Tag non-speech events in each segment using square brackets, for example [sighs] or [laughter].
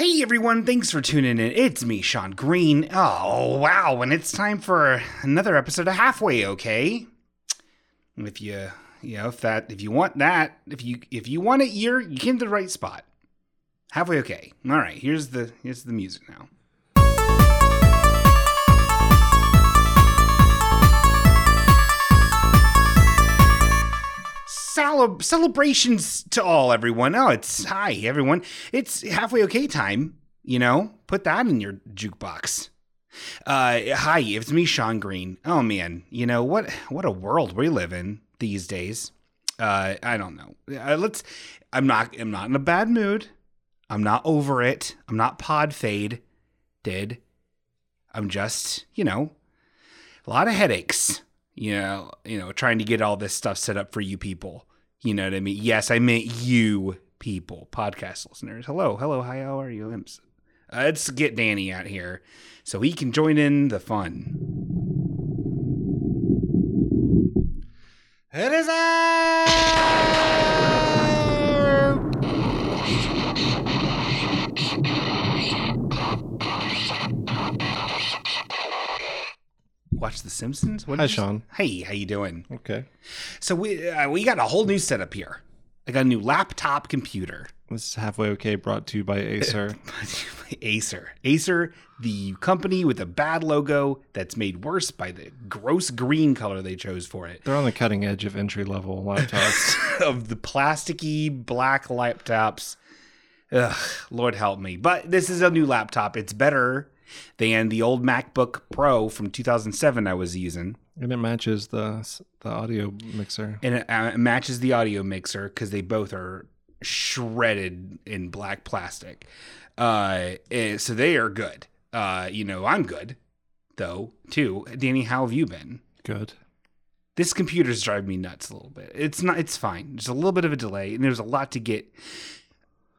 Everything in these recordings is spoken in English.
Hey everyone, thanks for tuning in. It's me, Shawn Green. Oh, wow, and it's time for another episode of Halfway Okay. If you, you know, if that, if you want that, if you, if you want it, you're, you came to the right spot. Halfway Okay. All right, here's the, here's the music now. Cele- celebrations to all, everyone. Oh, it's hi, everyone. It's halfway okay time. You know, put that in your jukebox. Uh, hi, it's me, Shawn Green. Oh man, you know what? What a world we live in these days. Uh, I don't know. Uh, let's. I'm not. I'm not in a bad mood. I'm not over it. I'm not pod fade. Did. I'm just, you know, a lot of headaches. You know, you know, trying to get all this stuff set up for you people. You know what I mean? Yes, I meant you people, podcast listeners. Hello, hello, hi, how are you? Imps? Uh, let's get Danny out here so he can join in the fun. It is Watch The Simpsons. What Hi, Shawn. Hey, how you doing? Okay. So we uh, we got a whole new setup here. I got a new laptop computer. This is halfway okay. Brought to you by Acer. [laughs] Acer. Acer, the company with a bad logo that's made worse by the gross green color they chose for it. They're on the cutting edge of entry level laptops. [laughs] of the plasticky black laptops. Ugh, Lord help me. But this is a new laptop. It's better than the old MacBook Pro from 2007 I was using. and it matches the the audio mixer. and it, uh, it matches the audio mixer because they both are shredded in black plastic. Uh, eh, so they are good. Uh, you know, I'm good though too. Danny, how have you been? Good. This computer's driving me nuts a little bit. It's not. It's fine. There's a little bit of a delay, and there's a lot to get.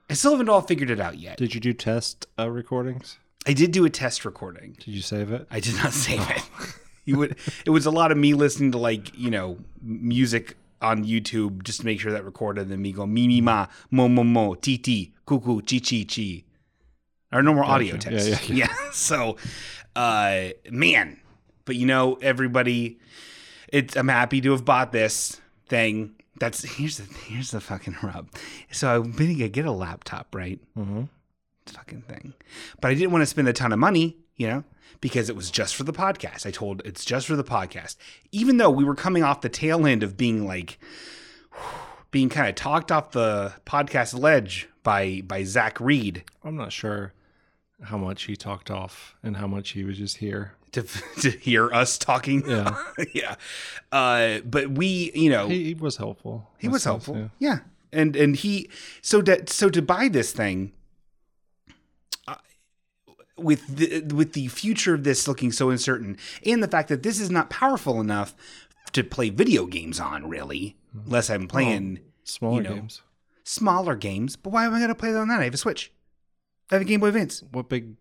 I still haven't all figured it out yet. Did you do test uh, recordings? I did do a test recording. Did you save it? I did not save it. [laughs] You would. It was a lot of me listening to like you know music on YouTube just to make sure that recorded, and then me go mi mi ma mo mo mo ti ti cuckoo chi chi chi. Or no more audio Gotcha. text. Yeah, [laughs] yeah, So, uh, man, but you know everybody. It's. I'm happy to have bought this thing. That's here's the here's the fucking rub. So I'm gonna get a laptop, right? Mm-hmm. Fucking thing. But I didn't want to spend a ton of money, you know, because it was just for the podcast. I told it's just for the podcast. Even though we were coming off the tail end of being like [sighs] being kind of talked off the podcast ledge by by Zach Reed I'm not sure how much he talked off and how much he was just here. to [laughs] to hear us talking. Yeah. [laughs] yeah. Uh but we, you know, He, he was helpful. He was helpful. yeah. Yeah. And and he so that so to buy this thing with the with the future of this looking so uncertain and the fact that this is not powerful enough to play video games on really unless I'm playing Smaller You know. games. smaller games. But why am I going to play on that? I have a Switch. I have a Game Boy Advance. What big,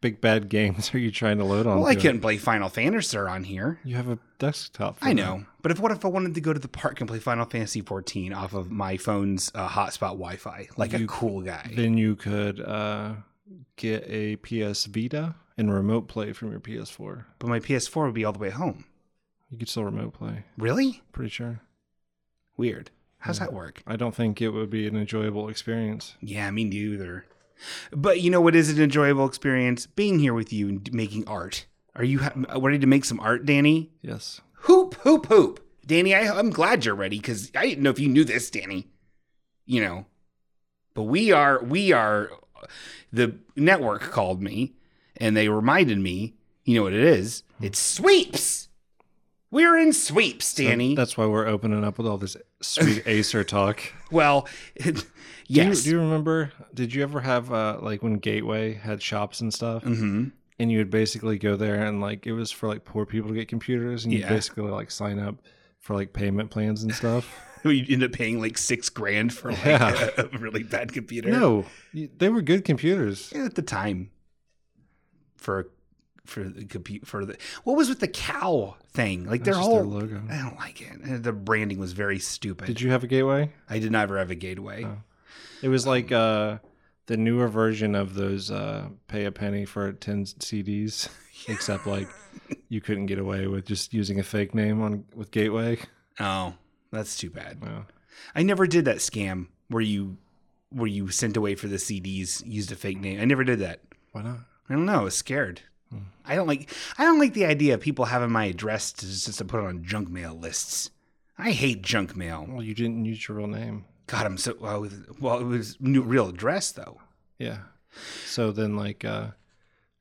big bad [laughs] games are you trying to load on? Well, I couldn't play Final Fantasy on here. You have a desktop. I that. know, but if what if I wanted to go to the park and play Final Fantasy 14 off of my phone's uh, hotspot Wi-Fi, like a cool guy? Then you could uh, get a PS Vita and remote play from your PS4. But my PS4 would be all the way home. You could still remote play. Really? Pretty sure. Weird. How's Yeah. that work? I don't think it would be an enjoyable experience. Yeah, me neither. But you know what is an enjoyable experience? Being here with you and making art. Are you ha- ready uh, to make some art, Danny? Yes. Hoop, hoop, hoop. Danny, I, I'm glad you're ready because I didn't know if you knew this, Danny. You know, but we are, we are, the network called me and they reminded me, you know what it is? It's sweeps. We're in sweeps, Danny. that's why we're opening up with all this sweet [laughs] Acer talk. well, yes. [laughs] Do you, do you remember? Did you ever have uh, like when Gateway had shops and stuff, mm-hmm. and you would basically go there and like it was for like poor people to get computers, and you Yeah. basically like sign up for like payment plans and stuff. [laughs] You end up paying like six grand for like Yeah. a, a really bad computer. no, they were good computers. Yeah, at the time for for the compute for the what was with the cow thing? Like their That's whole their logo. I don't like it. The branding was very stupid. Did you have a Gateway? I did not ever have a gateway. Oh. It was like uh the newer version of those uh, pay a penny for 10 CDs, [laughs] except like you couldn't get away with just using a fake name on with Gateway. Oh, that's too bad. Well, I never did that scam where you where you sent away for the CDs, used a fake name. I never did that. why not? I don't know. I was scared. I don't like. I don't like the idea of people having my address to just to put it on junk mail lists. I hate junk mail. Well, you didn't use your real name. God, I'm so well. Well, it was new real address though. Yeah. So then, like, uh,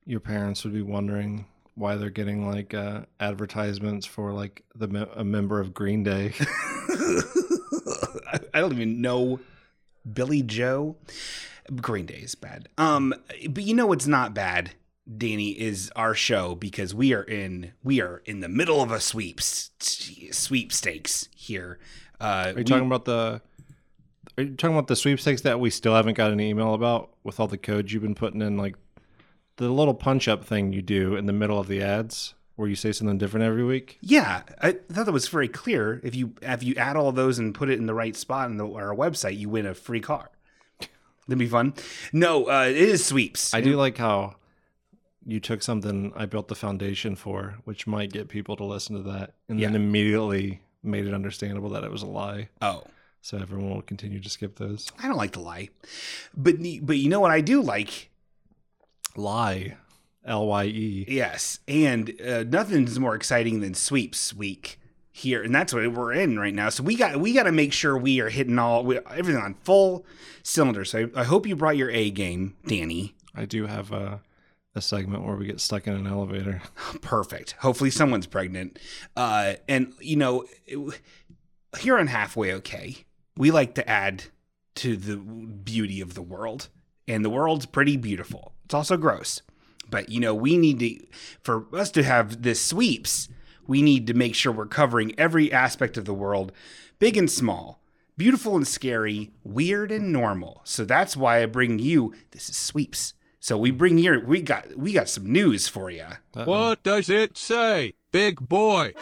your parents would be wondering why they're getting like uh, advertisements for like the me- a member of Green Day. [laughs] [laughs] I don't even know Billie Joe. Green Day is bad. Um, but you know what's not bad, Danny, is our show because we are in we are in the middle of a sweeps sweepstakes here. Uh, Are you talking about the? Are you talking about the sweepstakes that we still haven't got an email about with all the codes you've been putting in, like the little punch up thing you do in the middle of the ads, where you say something different every week? Yeah, I thought that was very clear. If you if you add all those and put it in the right spot on the, our website, you win a free car. That'd be fun. No, uh, it is sweeps. I do like how you took something I built the foundation for, which might get people to listen to that, and then immediately made it understandable that it was a lie. Oh, So everyone will continue to skip those. I don't like the lie, but but you know what I do like Lie, L Y E. Yes, and uh, nothing's more exciting than sweeps week here, and that's what we're in right now. So we got we got to make sure we are hitting all we, everything on full cylinder. So I, I hope you brought your A game, Danny. I do have a, a segment where we get stuck in an elevator. [laughs] Perfect. Hopefully someone's pregnant. Uh, and you know, it- here on halfway okay, we like to add to the beauty of the world, and the world's pretty beautiful. It's also gross, but you know, we need to for us to have this sweeps. We need to make sure we're covering every aspect of the world, big and small. Beautiful and scary, weird and normal. So that's why I bring you this is sweeps. So we bring here we got we got some news for you. What does it say, big boy?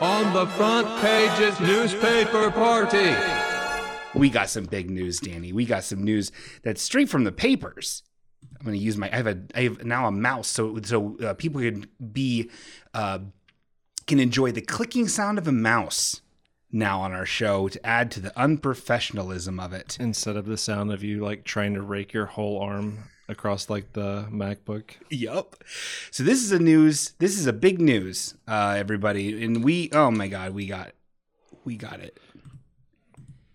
On the front page's newspaper party. We got some big news, Danny. We got some news that's straight from the papers. I'm going to use my. I have a. I have now a mouse, so so uh, people can be, uh, can enjoy the clicking sound of a mouse now on our show to add to the unprofessionalism of it. Instead of the sound of you like trying to rake your whole arm across like the MacBook. Yup. So this is a news. This is a big news, uh, everybody, and we. Oh my God, we got, we got it,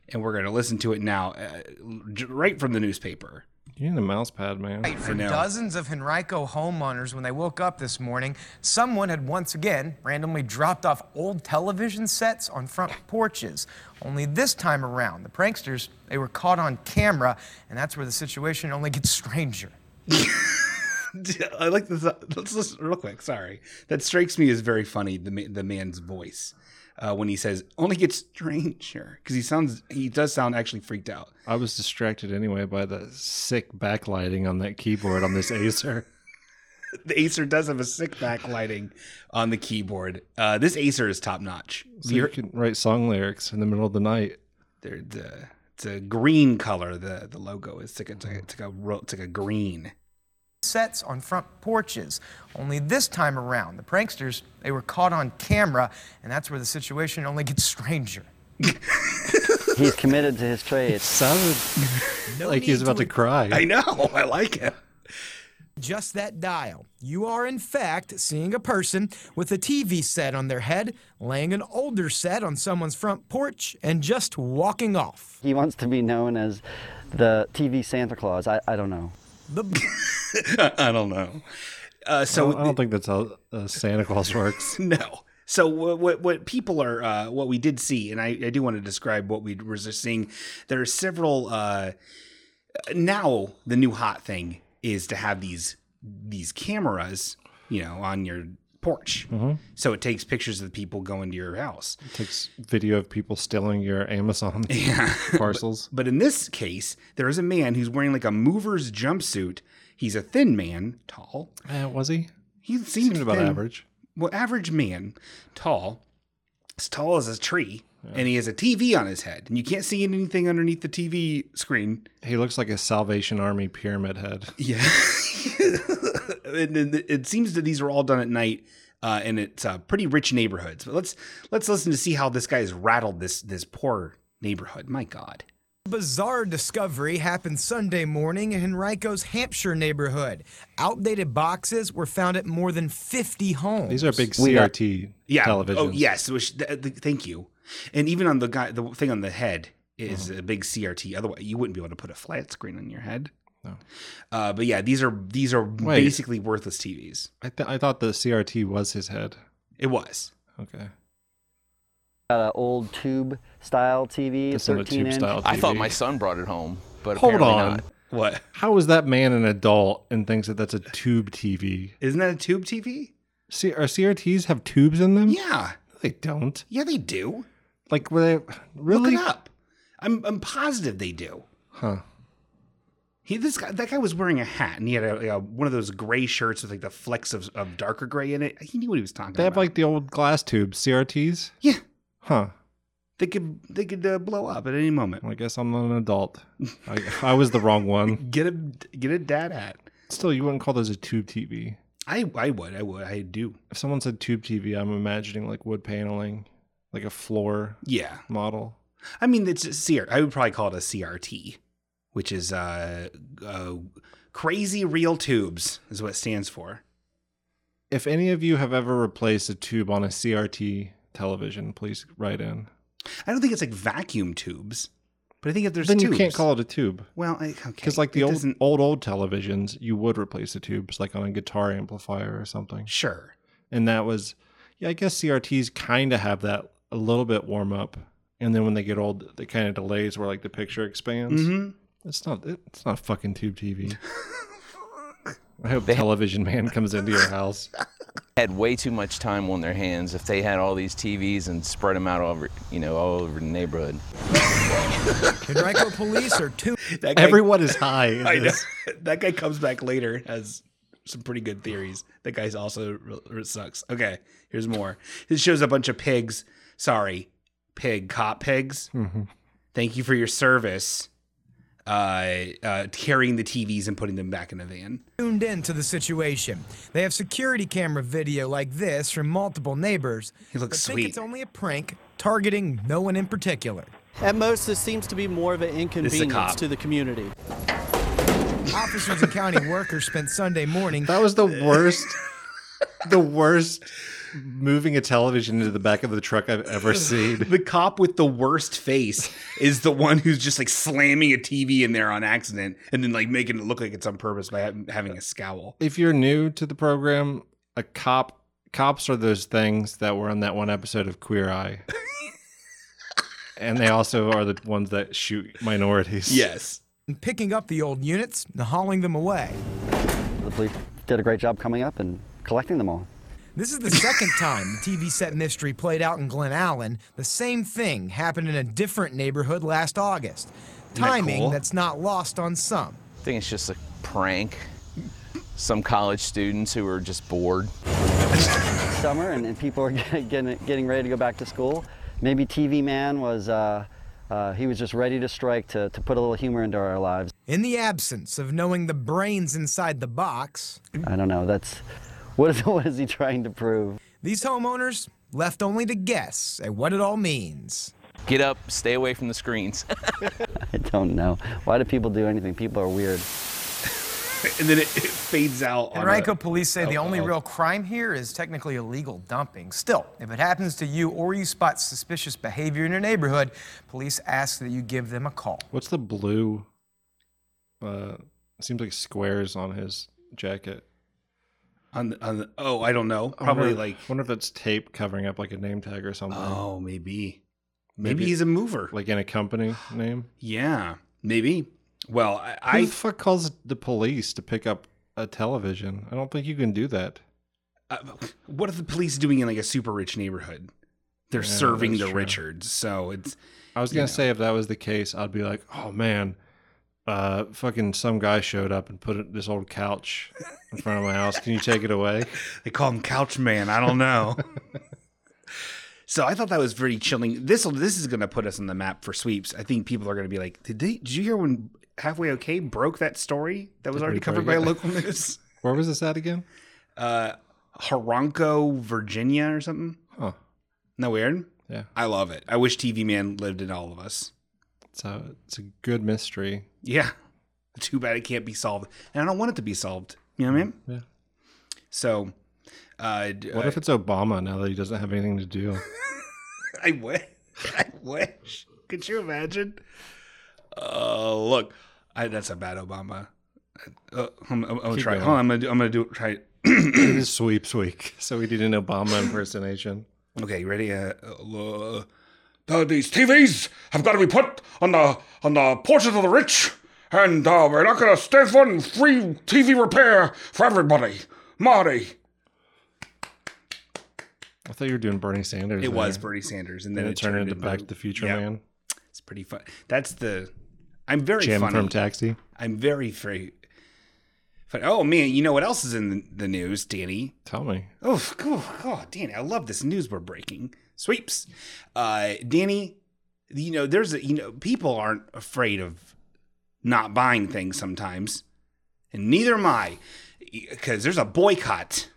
and we're gonna listen to it now, uh, right from the newspaper. You need a mouse pad, man. Right, For know. dozens of Henrico homeowners, when they woke up this morning, someone had once again randomly dropped off old television sets on front porches. Only this time around, the pranksters, they were caught on camera, and that's where the situation only gets stranger. [laughs] I like this. Let's listen real quick. Sorry, that strikes me as very funny. The the man's voice uh, when he says "only get stranger" because he sounds he does sound actually freaked out. I was distracted anyway by the sick backlighting on that keyboard on this Acer. [laughs] The Acer does have a sick backlighting on the keyboard. Uh, this Acer is top notch. So you can write song lyrics in the middle of the night. They're the it's a green color. The the logo is like a, it's like a, it's like a, it's like a green. Sets on front porches. Only this time around, the pranksters, they were caught on camera, and that's where the situation only gets stranger. [laughs] He's committed to his trade. Sounded No like he was about to re- cry. I know. I like it. Just that dial. You are, in fact, seeing a person with a TV set on their head, laying an older set on someone's front porch, and just walking off. He wants to be known as the TV Santa Claus. I, I don't know. The [laughs] I don't know. Uh, so I don't think that's how uh, Santa Claus works. [laughs] No. So what what, what people are uh, what we did see, and I, I do want to describe what we were just seeing. There are several. Uh, now the new hot thing is to have these these cameras, you know, on your porch. So it takes pictures of the people going to your house. It takes video of people stealing your Amazon [laughs] Yeah. [laughs] parcels. But in this case, there is a man who's wearing like a mover's jumpsuit. He's a thin man, tall. Uh, was he? He seemed, Seemed about average. well, average man, tall, as tall as a tree, and he has a TV on his head, and you can't see anything underneath the TV screen. He looks like a Salvation Army pyramid head. Yeah, [laughs] [laughs] and, and it seems that these are all done at night, uh, and it's uh, pretty rich neighborhoods. But let's let's listen to see how this guy has rattled this this poor neighborhood. My God. Bizarre discovery happened Sunday morning in Henrico's Hampshire neighborhood. Outdated boxes were found at more than 50 homes. These are big CRT Yeah. televisions. Oh, yes. Which, th- th- thank you. And even on the guy, the thing on the head is a big CRT. Otherwise, you wouldn't be able to put a flat screen on your head. No. Uh, but yeah, these are these are Wait. basically worthless TVs. I, th- I thought the CRT was his head. It was. Okay. Got an old tube style TV, This one a 13 tube inch. style I thought my son brought it home, but Hold apparently on. not. What? How is that man an adult and thinks that that's a tube TV? Isn't that a tube TV? See, are CRTs have tubes in them? Yeah. No, they don't. Yeah, they do. Like, were they really? Look it up. I'm I'm positive they do. Huh. He this guy that guy was wearing a hat and he had a, a- one of those gray shirts with like the flecks of, of darker gray in it. He knew what he was talking about. They have like the old glass tubes, CRTs. yeah, Huh. they could they could uh, blow up at any moment. Well, I guess I'm not an adult. I, I was the wrong one. [laughs] Get a get a dad hat. Still, you wouldn't call those a tube TV. I I would I would I do. If someone said tube TV, I'm imagining like wood paneling, like a floor Yeah, model. I mean it's a CR. I would probably call it a CRT, which is uh, uh crazy real tubes is what it stands for. If any of you have ever replaced a tube on a CRT television, please write in. I don't think it's like vacuum tubes, but I think if there's then tubes, you can't call it a tube. Well, I, okay, Because like the It old doesn't- old old televisions, you would replace the tubes like on a guitar amplifier or something. Sure. And that was, yeah, I guess CRTs kind of have that a little bit warm up, and then when they get old, it kind of delays where like the picture expands. Mm-hmm. It's not. It's not fucking tube TV. [laughs] I hope Television Man comes into your house. [laughs] Had way too much time on their hands if they had all these TVs and spread them out all over, you know, all over the neighborhood. Henrico police are two [laughs] That guy, Everyone is high. in I know. that guy comes back later has some pretty good theories. That guy's also real- real sucks. Okay, here's more. This shows a bunch of pigs. Sorry, pig cop pigs. Mm-hmm. Thank you for your service. Uh, uh, carrying the TVs and putting them back in the van. tuned in to the situation. They have security camera video like this from multiple neighbors. He looks but sweet. think it's only a prank targeting no one in particular. At most, this seems to be more of an inconvenience to the community. Officers and county workers spent Sunday morning That was the [laughs] worst. the worst moving a television into the back of the truck I've ever [laughs] seen. The cop with the worst face is the one who's just like slamming a TV in there on accident and then like making it look like it's on purpose by ha- having a scowl. If you're new to the program, a cop cops are those things that were on that one episode of Queer Eye. [laughs] and they also are the ones that shoot minorities. Yes. picking up the old units and hauling them away. The police did a great job coming up and collecting them all. This is the second time the TV set mystery played out in Glen Allen. The same thing happened in a different neighborhood last August. Isn't that Timing cool? that's not lost on some. I think it's just a prank. Some college students who are just bored. Summer and, and people are [laughs] getting, getting ready to go back to school. Maybe TV Man was, uh, uh, he was just ready to strike to, to put a little humor into our lives. In the absence of knowing the brains inside the box, I don't know, that's, what is, [laughs] what is he trying to prove? these homeowners left only to guess at what it all means. Get up, stay away from the screens. [laughs] I don't know. Why do people do anything? People are weird. [laughs] And then it, it fades out. on Henrico police say the oh, only oh. real crime here is technically illegal dumping. Still, if it happens to you or you spot suspicious behavior in your neighborhood, police ask that you give them a call. What's the blue? Uh, seems like squares on his jacket. On the, on the, oh, I don't know. I Probably wonder- like wonder if that's tape covering up like a name tag or something. oh, maybe. Maybe, Maybe- he's a mover. Like in a company name. yeah, maybe. Well, I, Who I the fuck calls the police to pick up a television? I don't think you can do that. uh, what are the police doing in like a super rich neighborhood? They're Yeah, serving the true. Richards, so it's I was gonna say if that was the case, I'd be like, oh man, uh, fucking some guy showed up and put this old couch in front of my house. Can you take it away? [laughs] they call him Couch Man. I don't know. [laughs] So I thought that was very chilling. This this is going to put us on the map for sweeps. I think people are going to be like, did they? Did you hear when halfway okay broke that story that was Did already covered by it? local news? [laughs] Where was this at again? Uh, Haronco, Virginia, or something. Huh. That weird? Yeah. I love it. I wish TV Man lived in all of us. So it's a good mystery. Yeah. [laughs] Too bad it can't be solved, and I don't want it to be solved. You know what I mean? Yeah. So, uh, What uh, if it's Obama now that he doesn't have anything to do? [laughs] I wish. [laughs] I wish. Could you imagine? Oh, look. I, that's a bad Obama. Uh, I'm, I'm, I'm gonna try. going. Hold on, I'm gonna do. I'm gonna do. Try. it. it [clears throat] is sweeps week, so we did an Obama impersonation. Okay, you ready? Uh, uh, these TVs have got to be put on the on the porches of the rich, and uh, we're not going to stand for free TV repair for everybody. Marty, I thought you were doing Bernie Sanders. it was. Bernie Sanders, and And then then it it turned into into Back to the Future yeah. Man. It's pretty fun. That's the. I'm very Jim funny. from Taxi. I'm very very. But oh man, you know what else is in the, the news, Danny? Tell me. Oh, oh, oh, Danny, I love this news we're breaking. Sweeps. Uh, Danny, you know, there's a, you know, people aren't afraid of not buying things sometimes. And neither am I, because there's a boycott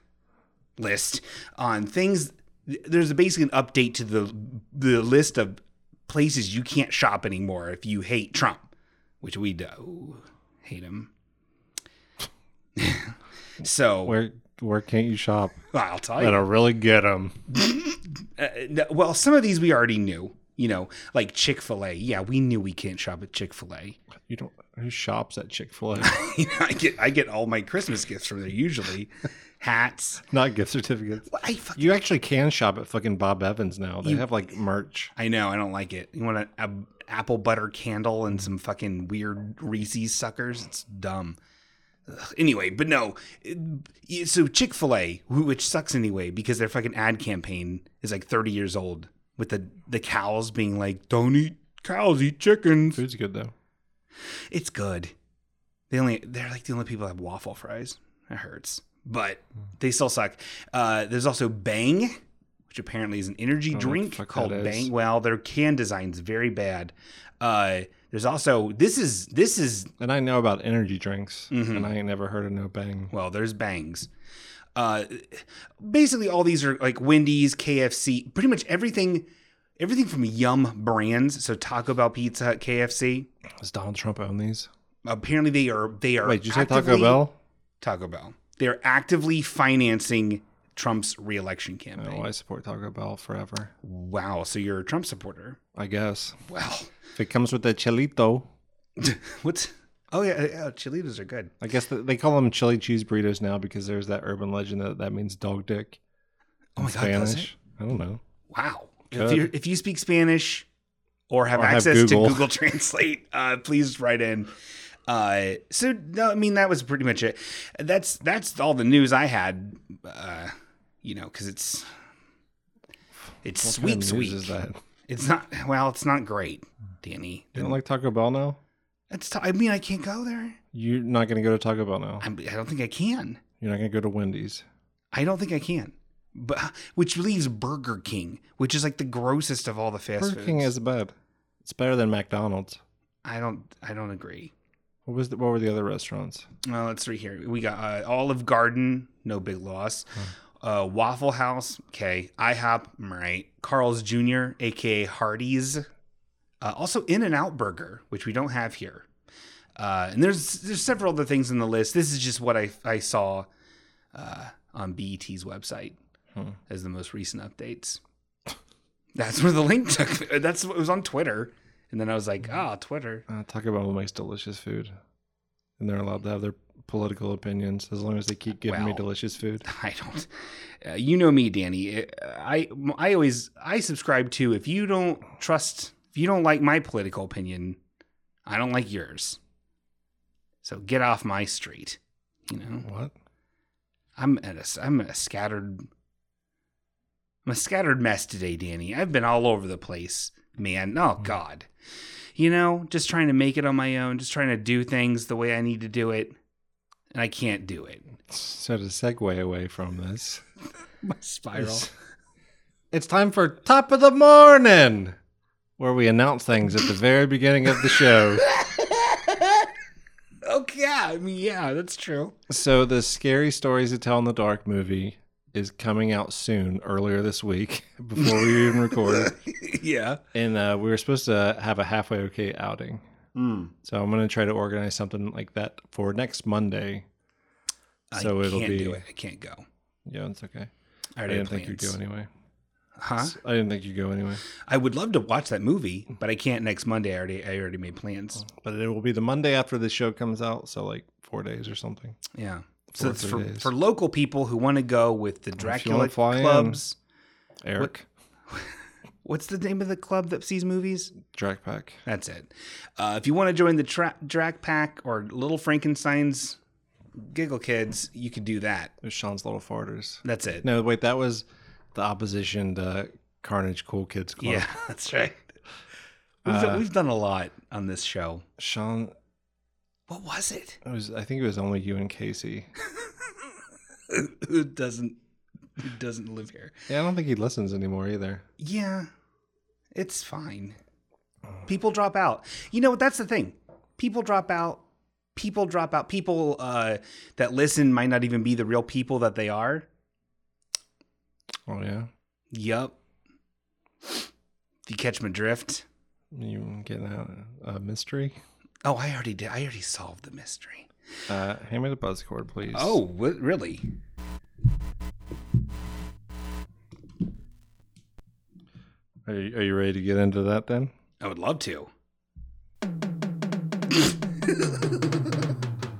list on things. There's basically an update to the the list of places you can't shop anymore if you hate Trump, which we do hate him. [laughs] so Where where can't you shop? I'll tell you. That'll really get them. [laughs] Uh, no, well, some of these we already knew. You know, like Chick Fil A. Yeah, we knew we can't shop at Chick Fil A. You don't. Who shops at Chick Fil A? [laughs] I get I get all my Christmas gifts from there usually, hats. Not gift certificates. I fucking, You actually can shop at fucking Bob Evans now. They You- have like merch. I know I don't like it. You want an apple butter candle and some fucking weird Reese's suckers? It's dumb. Anyway, but no. So Chick Fil A, which sucks anyway, because their fucking ad campaign is like 30 years old, with the the cows being like, "Don't eat cows, eat chickens." Food's good though. It's good. They only they're like the only people that have waffle fries. It hurts, but they still suck. Uh, there's also Bang, which apparently is an energy I don't know what the drink called. Bang. Well, their can design's very bad. Uh, there's also this is this is And I know about energy drinks, Mhm. and I ain't never heard of no bang. well, there's Bangs. Uh, basically, all these are like Wendy's, KFC, pretty much everything. Everything from Yum Brands, so Taco Bell, Pizza Hut, KFC. Does Donald Trump own these? Apparently, they are they are. Wait, did you say Taco Bell? Taco Bell. They're actively financing Trump's reelection campaign. Oh, I support Taco Bell forever. wow, so you're a Trump supporter. I guess Well, if it comes with the chilito, [laughs] what's Oh yeah, yeah, Chilitos are good. I guess th- they call them chili cheese burritos now because there's that urban legend that that means dog dick. Oh my God, Spanish. I don't know. Wow. If you if you speak Spanish or have Or have access Google. to Google [laughs] Translate, uh, please write in. Uh, so no, I mean that was pretty much it. That's that's all the news I had. Uh, you know, because it's it's What sweep kind of sweep. is that? It's not well. It's not great, Danny. You don't like Taco Bell now? It's. I mean, I can't go there. You're not going to go to Taco Bell now. I'm, I don't think I can. You're not going to go to Wendy's. I don't think I can. But which leaves Burger King, which is like the grossest of all the fast Burger foods. King is bad. It's better than McDonald's. I don't. I don't agree. What was the, what were the other restaurants? Well, let's see here. We got uh, Olive Garden, no big loss. Uh, Waffle House, okay. IHOP, right. Carl's Jr., aka Hardee's. Uh, also, In and Out Burger, which we don't have here. Uh, and there's there's several other things in the list. This is just what I I saw uh, on BET's website Hmm. as the most recent updates. That's where the link took. That's what it was on Twitter, and then I was like, ah, Twitter. Uh, Taco Bell makes delicious food, and they're allowed to have their political opinions as long as they keep giving me delicious food. [laughs] I don't. Uh, you know me, Danny. I I always I subscribe to if you don't trust, if you don't like my political opinion, I don't like yours. So get off my street. You know, What? I'm at a I'm a scattered. I'm a scattered mess today, Danny. I've been all over the place, man. Oh God, you know, just trying to make it on my own, just trying to do things the way I need to do it, and I can't do it. So to segue away from this, [laughs] My spiral. is It's time for Top of the Morning, where we announce things at the very beginning of the show. [laughs] Okay, yeah, I mean, yeah, that's true. So, the Scary Stories to Tell in the Dark movie is coming out soon, earlier this week, [laughs] before we even recorded. yeah. And uh, we were supposed to have a halfway okay outing. Hmm. So, I'm going to try to organize something like that for next Monday. So I it'll can't be. do it. I can't go. Yeah, it's okay. I I didn't think you'd go anyway. Huh? I didn't think you'd go anyway. I would love to watch that movie, but I can't next Monday. I already, I already made plans. But it will be the Monday after the show comes out, so like four days or something. Yeah. Four So it's for, days. for local people who want to go with the Dracula wanna in. clubs. Eric, [laughs] What's the name of the club that sees movies? Drac Pack. That's it. Uh, if you want to join the tra- Drac Pack or Little Frankenstein's Giggle Kids, you could do that. There's Shawn's Little Farters. That's it. No, wait, that was the opposition to Carnage Cool Kids Club. Yeah, [laughs] that's right. [laughs] We've, Uh, we've done a lot on this show. Shawn, What was it? it was. I think it was only you and Casey. [laughs] Who doesn't who doesn't live here? Yeah, I don't think he listens anymore either. Yeah, it's fine. People drop out. You know, what? that's the thing. People drop out. People drop out. People uh, that listen might not even be the real people that they are. Oh yeah, Yup. If you catch my drift. you getting out a mystery? Oh, I already did. I already solved the mystery. Uh, hand me the buzz cord, please. Oh, what, really? Are you, are you ready to get into that then? I would love to.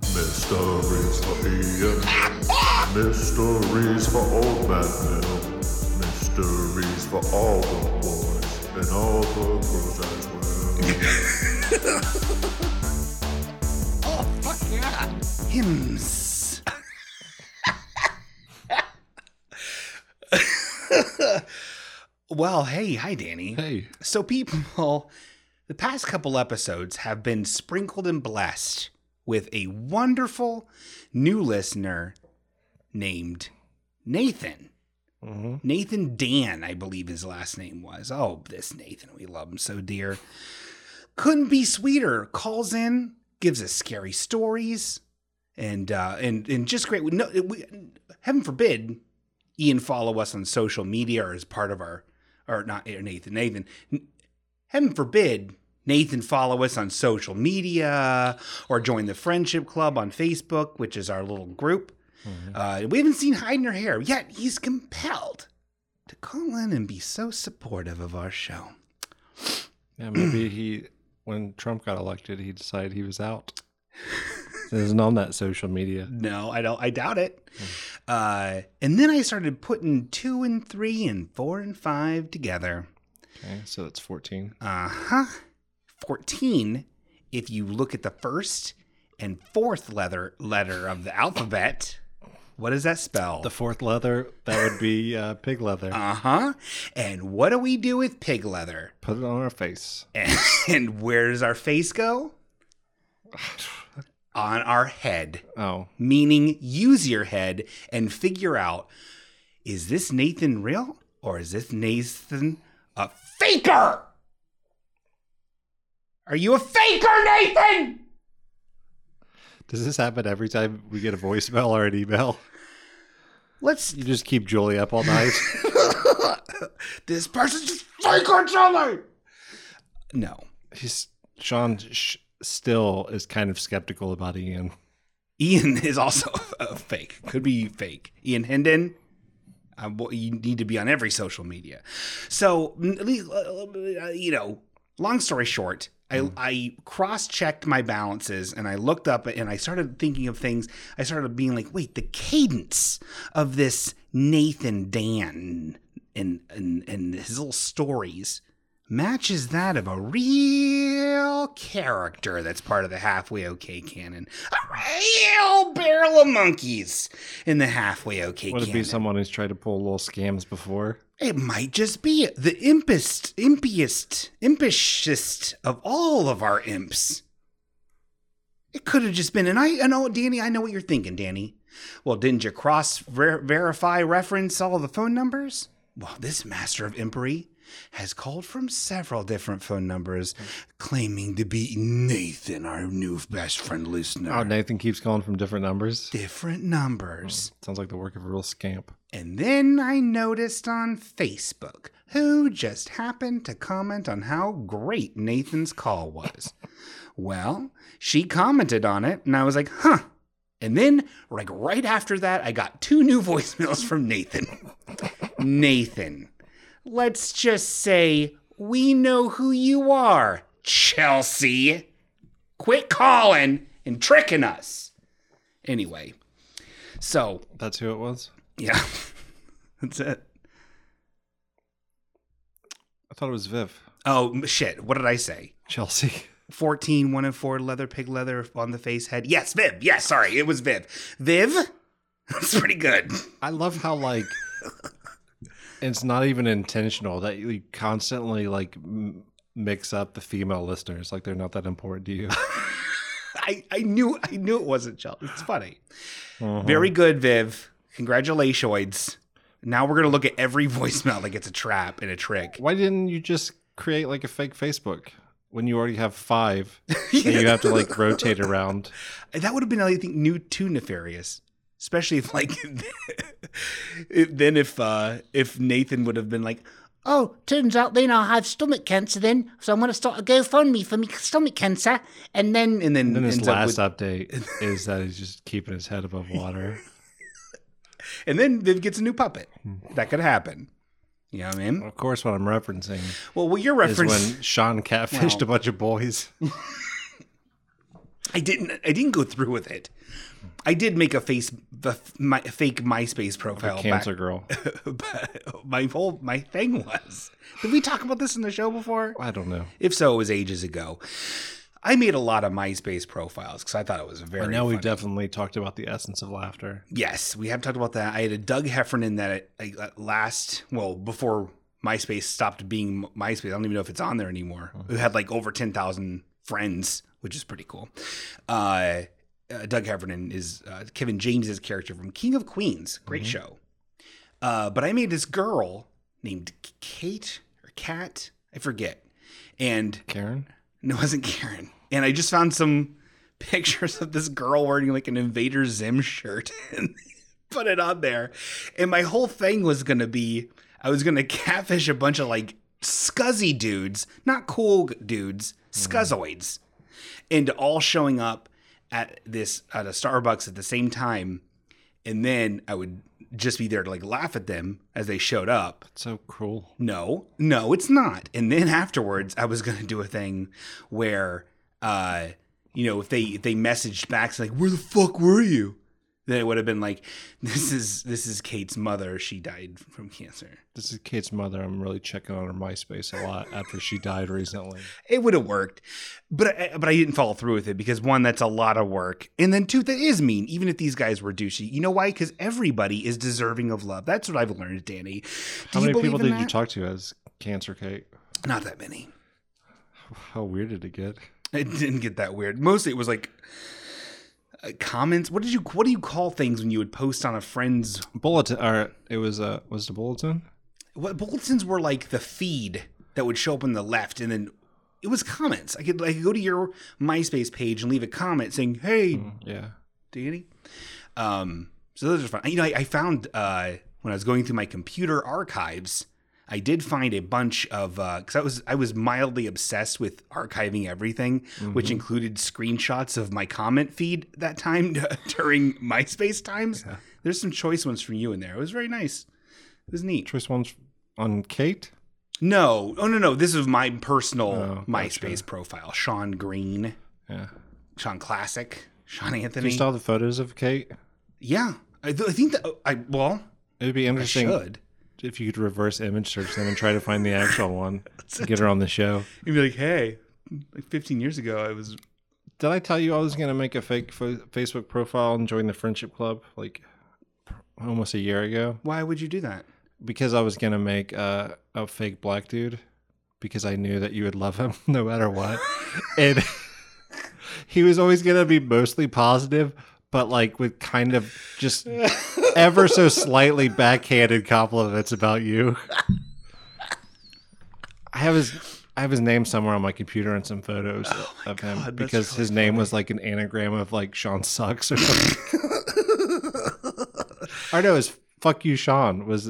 Mysteries for Ian. Mysteries for old man Bill. Mysteries for all the boys and all the girls as well. [laughs] Oh, fuck yeah. Hymns. Well, hey, hi, Danny. Hey, So, people, the past couple episodes have been sprinkled and blessed with a wonderful new listener named Nathan. Mhm. Nathan Dan, I believe his last name was. Oh, this Nathan, we love him so dear. Couldn't be sweeter. Calls in, gives us scary stories, and uh, and and just great. No, we, heaven forbid, Ian follow us on social media or as part of our, or not Nathan. Nathan, heaven forbid. Nathan follow us on social media or join the friendship club on Facebook, which is our little group. Uh, we haven't seen hide nor hair yet. He's compelled to call in and be so supportive of our show. yeah, maybe [clears throat] he, when Trump got elected, he decided he was out. [laughs] Isn't on that social media. No, I don't. I doubt it. Uh, and then I started putting two and three and four and five together. Okay, so it's 14. Uh huh. Fourteen. If you look at the first and fourth letter letter of the alphabet, what does that spell? The fourth leather, that would be uh, pig leather. Uh huh. And what do we do with pig leather? Put it on our face. And, [laughs] and where does our face go? [sighs] [sighs] [sighs] On our head. Oh, Meaning, use your head and figure out is this Nathan real or is this Nathan a faker? Are you a faker, Nathan? does this happen every time we get a voicemail or an email? Let's. You just keep Julie up all night. [laughs] this person's just faking something. No. He's Shawn sh- still is kind of skeptical about Ian. Ian is also [laughs] a fake. Could be fake. Ian Hendon. Uh, you need to be on every social media. So, mm, at least, uh, you know, long story short, I, I cross checked my balances and I looked up and I started thinking of things. I started being like, wait, the cadence of this Nathan Dan and, and, and his little stories matches that of a real character that's part of the halfway okay canon. A real barrel of monkeys in the halfway okay Would it canon. be someone who's tried to pull little scams before? It might just be the impest, impiest, impishest of all of our imps. It could have just been, and I, I know, Danny, I know what you're thinking, Danny. Well, didn't you cross ver- verify reference all the phone numbers? Well, this master of impery has called from several different phone numbers, claiming to be Nathan, our new best friend listener. Oh, Nathan keeps calling from different numbers. different numbers. Oh, sounds like the work of a real scamp. And then I noticed on Facebook who just happened to comment on how great Nathan's call was. [laughs] well, she commented on it, and I was like, huh. And then, like right after that, I got two new voicemails from Nathan. [laughs] Nathan, let's just say we know who you are, Chelsea. Quit calling and tricking us. Anyway, so That's who it was. yeah, [laughs] that's it. I thought it was Viv. Oh shit! What did I say? Chelsea. [laughs] 14, 1 and 4, leather, pig leather on the face head. Yes, Viv. Yes, sorry, it was Viv. Viv? [laughs] That's pretty good. I love how like it's not even intentional that you constantly like m- mix up the female listeners like they're not that important to you. [laughs] I, I knew I knew it wasn't Chelsea. It's funny. Uh-huh. Very good, Viv. Congratulations. Now we're gonna look at every [laughs] voicemail like it's a trap and a trick. Why didn't you just create like a fake Facebook when you already have five [laughs] that you have to like rotate around? That would have been, I think, new too nefarious. Especially if, like, [laughs] then if uh if Nathan would have been like, Oh, turns out then I have stomach cancer then, so I'm to start a GoFundMe for me stomach cancer, and then and then, And then his last with- update [laughs] is that he's just keeping his head above water. [laughs] and then Viv gets a new puppet. Hmm. That could happen. You know what I mean? Of course, what I'm referencing Well, what you're is referencing, when Shawn catfished Well- a bunch of boys. I didn't. I didn't go through with it. I did make a face, the my fake MySpace profile. back- Cancer girl. [laughs] but my whole my thing was. Did we talk about this in the show before? I don't know. If so, it was ages ago. I made a lot of MySpace profiles because I thought it was very. I know we've definitely talked about the essence of laughter. Yes, we have talked about that. I had a Doug Heffernan that I, I- last, well, before MySpace stopped being MySpace. I don't even know if it's on there anymore. Who had like over ten thousand friends, which is pretty cool. Uh, uh, Doug Heffernan is uh, Kevin James's character from King of Queens. Great show. Uh, but I made this girl named Kate or Kat, I forget, and Karen? no, it wasn't Karen. And I just found some [laughs] pictures of this girl wearing like an Invader Zim shirt [laughs] and put it on there. And my whole thing was going to be I was going [laughs] to catfish a bunch of like scuzzy dudes, not cool dudes, scuzzoids, and all showing up at this at a Starbucks at the same time. And then I would just be there to like laugh at them as they showed up. So cruel. No, no, it's not. And then afterwards, I was gonna do a thing where, uh, you know, if they if they messaged back like, "Where the fuck were you?" Then it would have been like, "This is this is Kate's mother. She died from cancer." This is Kate's mother. I'm really checking on her MySpace a lot after she died recently. [laughs] It would have worked, but I, but I didn't follow through with it because one, that's a lot of work, and then two, that is mean. Even if these guys were douchey, you know why? Because everybody is deserving of love. That's what I've learned, Danny. Do How many people did you talk to as Cancer Kate? Not that many. How weird did it get? It didn't get that weird. Mostly it was like uh, comments. What did you what do you call things when you would post on a friend's Bulletin. Or it was uh was the bulletin? what bulletins were like the feed that would show up on the left and then it was comments. I could I could go to your MySpace page and leave a comment saying, "Hey, Yeah. Danny." Um, so those are fun. You know, I, I found uh, when I was going through my computer archives, I did find a bunch of uh, because I was I was mildly obsessed with archiving everything, which mm-hmm. included screenshots of my comment feed that time [laughs] during MySpace times. There's some choice ones from you in there. It was very nice. It was neat. Choice ones on Kate. No, oh no, no. This is my personal Oh. MySpace profile. Shawn Green, Yeah. Shawn Classic, Shawn you Anthony. still have the photos of Kate? Yeah, I, th- I think that oh, I well, It would be I interesting should. If you could reverse image search them and try to find the actual one. [laughs] to get her on the show. You'd be like, hey, like 15 years ago, I was. Did I tell you I was gonna make a fake fo- Facebook profile and join the friendship club like almost a year ago? Why would you do that? Because I was gonna make uh, a fake black dude because I knew that you would love him [laughs] no matter what, and [laughs] he was always gonna be mostly positive, but like with kind of just ever so slightly backhanded compliments about you. I have his I have his name somewhere on my computer and some photos of him Oh God, that's because his really name was like an anagram of like Shawn sucks or something. I know his fuck you Shawn was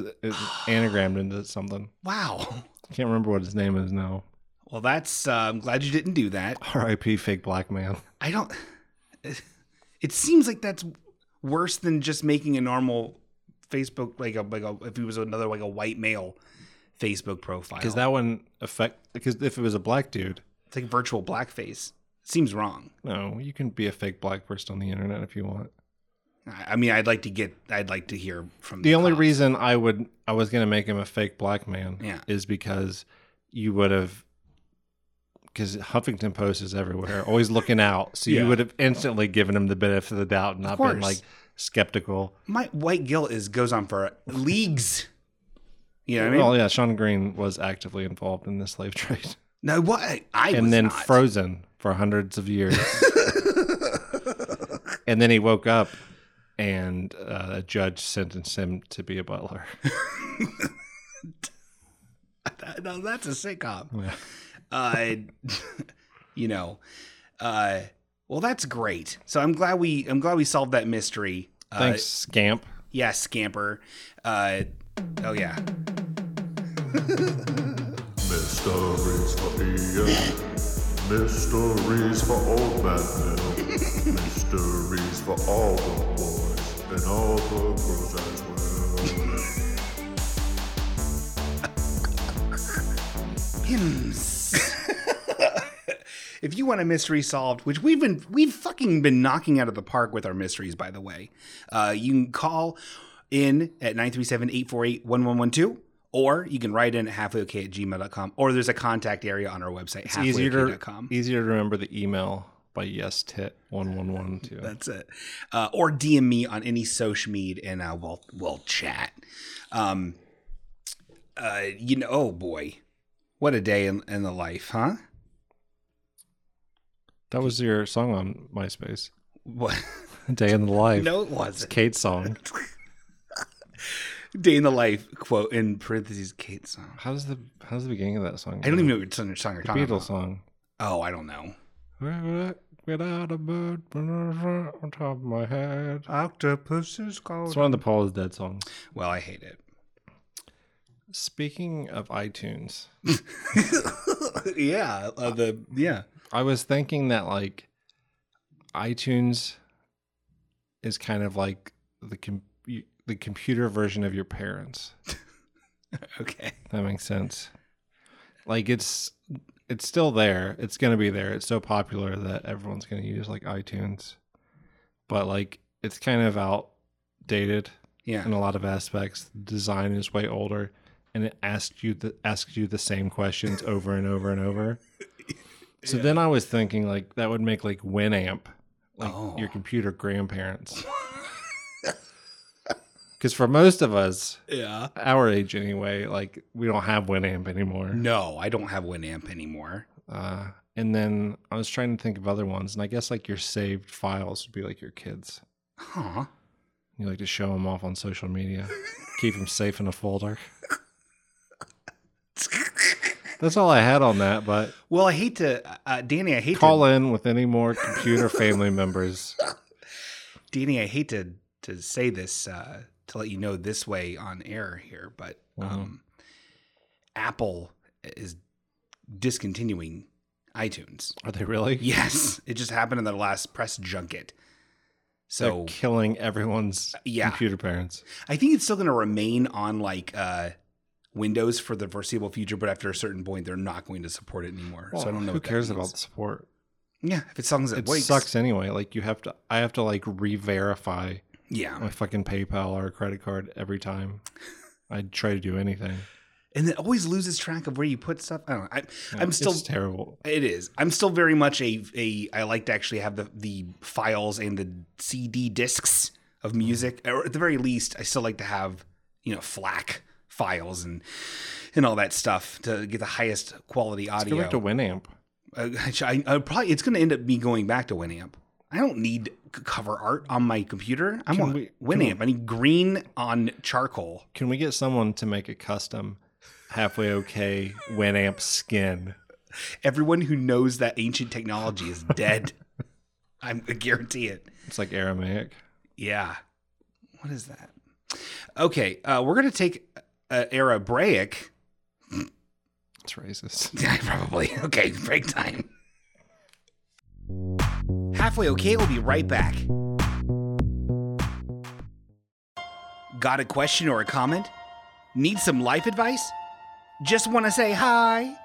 anagrammed into something. Wow. I can't remember what his name is now. Well, that's. Uh, I'm glad you didn't do that. R.I.P. Fake black man. I don't. It seems like that's worse than just making a normal Facebook, like a like a if he was another like a white male Facebook profile. Because that wouldn't affect. Because if it was a black dude, it's like virtual blackface. It seems wrong. no, you can be a fake black person on the internet if you want. I mean, I'd like to get. I'd like to hear from The only cops. reason I would I was gonna make him a fake black man Yeah. is because you would have because Huffington Post is everywhere, always looking out. So Yeah. you would have instantly given him the benefit of the doubt and not been like skeptical. My white guilt is goes on for leagues. You know what I mean? Well, yeah, Shawn Green was actively involved in the slave [laughs] trade, No, what I, I and then not. frozen for hundreds of years, [laughs] and then he woke up, and uh, a judge sentenced him to be a butler. [laughs] no, that's a sitcom. Yeah. Uh, you know, uh, well, that's great. So I'm glad we I'm glad we solved that mystery. Uh, Thanks, scamp. Yeah, scamper. Uh, oh yeah. Mysteries for Ian. Mysteries for old man Bill. Mysteries for all the boys and all the girls as well. Hymns. [laughs] if you want a mystery solved, which we've been we've fucking been knocking out of the park with our mysteries, by the way, uh, you can call in at 937-848-1112 or you can write in at halfwayokay at gmail.com or there's a contact area on our website It's easier to halfwayokay.com. easier to remember the email by yes tit one one one two. [laughs] That's it. Uh, or DM me on any social media and uh, we'll we'll chat. Um, uh, you know, oh boy, what a day in, in the life, huh? That was your song on MySpace. What? [laughs] Day in the life. No, it wasn't. Kate's song. [laughs] Day in the life quote in parentheses Kate song. How's the how's the beginning of that song? I don't even know what song song you're the talking Beatles about. song. Oh, I don't know. Without a bird on top of my head. Octopus is called. It's one of the Paul is Dead songs. Well, I hate it. Speaking of iTunes, [laughs] yeah, uh, the yeah. I was thinking that like iTunes is kind of like the com- the computer version of your parents. [laughs] Okay. That makes sense. Like it's it's still there. It's gonna be there. It's so popular that everyone's gonna use like iTunes. But like it's kind of outdated Yeah. in a lot of aspects. The design is way older and it asks you the asks you the same questions [laughs] over and over and over. [laughs] So then I was thinking like that would make like Winamp like Oh. your computer grandparents. [laughs] Because for most of us, Yeah. our age anyway, like we don't have Winamp anymore. No, I don't have Winamp anymore. Uh, and then I was trying to think of other ones, and I guess like your saved files would be like your kids. Huh. You like to show them off on social media, keep them safe in a folder. That's all I had on that, but Well, I hate to, uh, Danny. I hate to call to, in with any more computer family members. Danny. I hate to to say this uh, to let you know this way on air here, but Mm-hmm. um, Apple is discontinuing iTunes. Are they really? Yes, it just happened in the last press junket. So They're killing everyone's Yeah. computer parents. I think it's still going to remain on like uh, Windows for the foreseeable future, but after a certain point, they're not going to support it anymore. so I don't know. Who cares means. about the support? Yeah, if it's songs that It sucks anyway. Like you have to, I have to like re-verify Yeah, my fucking PayPal or credit card every time I try to do anything. and it always loses track of where you put stuff. I don't know. I, I'm still terrible. It is. I'm still very much a a. I like to actually have the the files and the CD discs of music, mm-hmm. or at the very least, I still like to have you know FLAC files and and all that stuff to get the highest quality Let's audio. go back to Winamp. Uh, [laughs] I, I probably it's going to end up me going back to Winamp. I don't need cover art on my computer. I Can want we- Winamp. I need green on charcoal. Can we get someone to make a custom halfway okay Winamp skin? Everyone who knows that ancient technology is dead. [laughs] I'm, I guarantee it. It's like Aramaic. Yeah. What is that? Okay, uh, we're gonna take uh, Arabraic. It's racist. [laughs] Yeah, probably. [laughs] Okay, break time. Halfway okay, we'll be right back. Got a question or a comment? Need some life advice? Just want to say hi?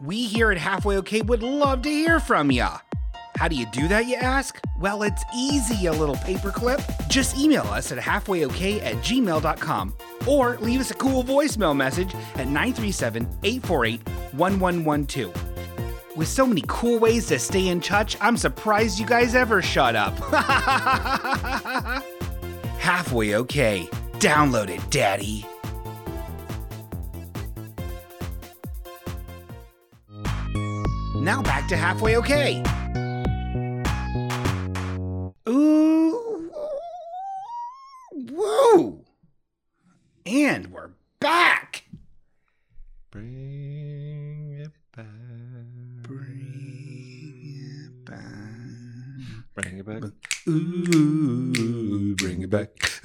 We here at Halfway Okay would love to hear from ya. How do you do that, you ask? Well, it's easy, a little paperclip. Just email us at halfwayokay at gmail.com or leave us a cool voicemail message at 937 848 1112. With so many cool ways to stay in touch, I'm surprised you guys ever shut up. [laughs] Halfway okay. Download it, Daddy. Now back to halfway okay.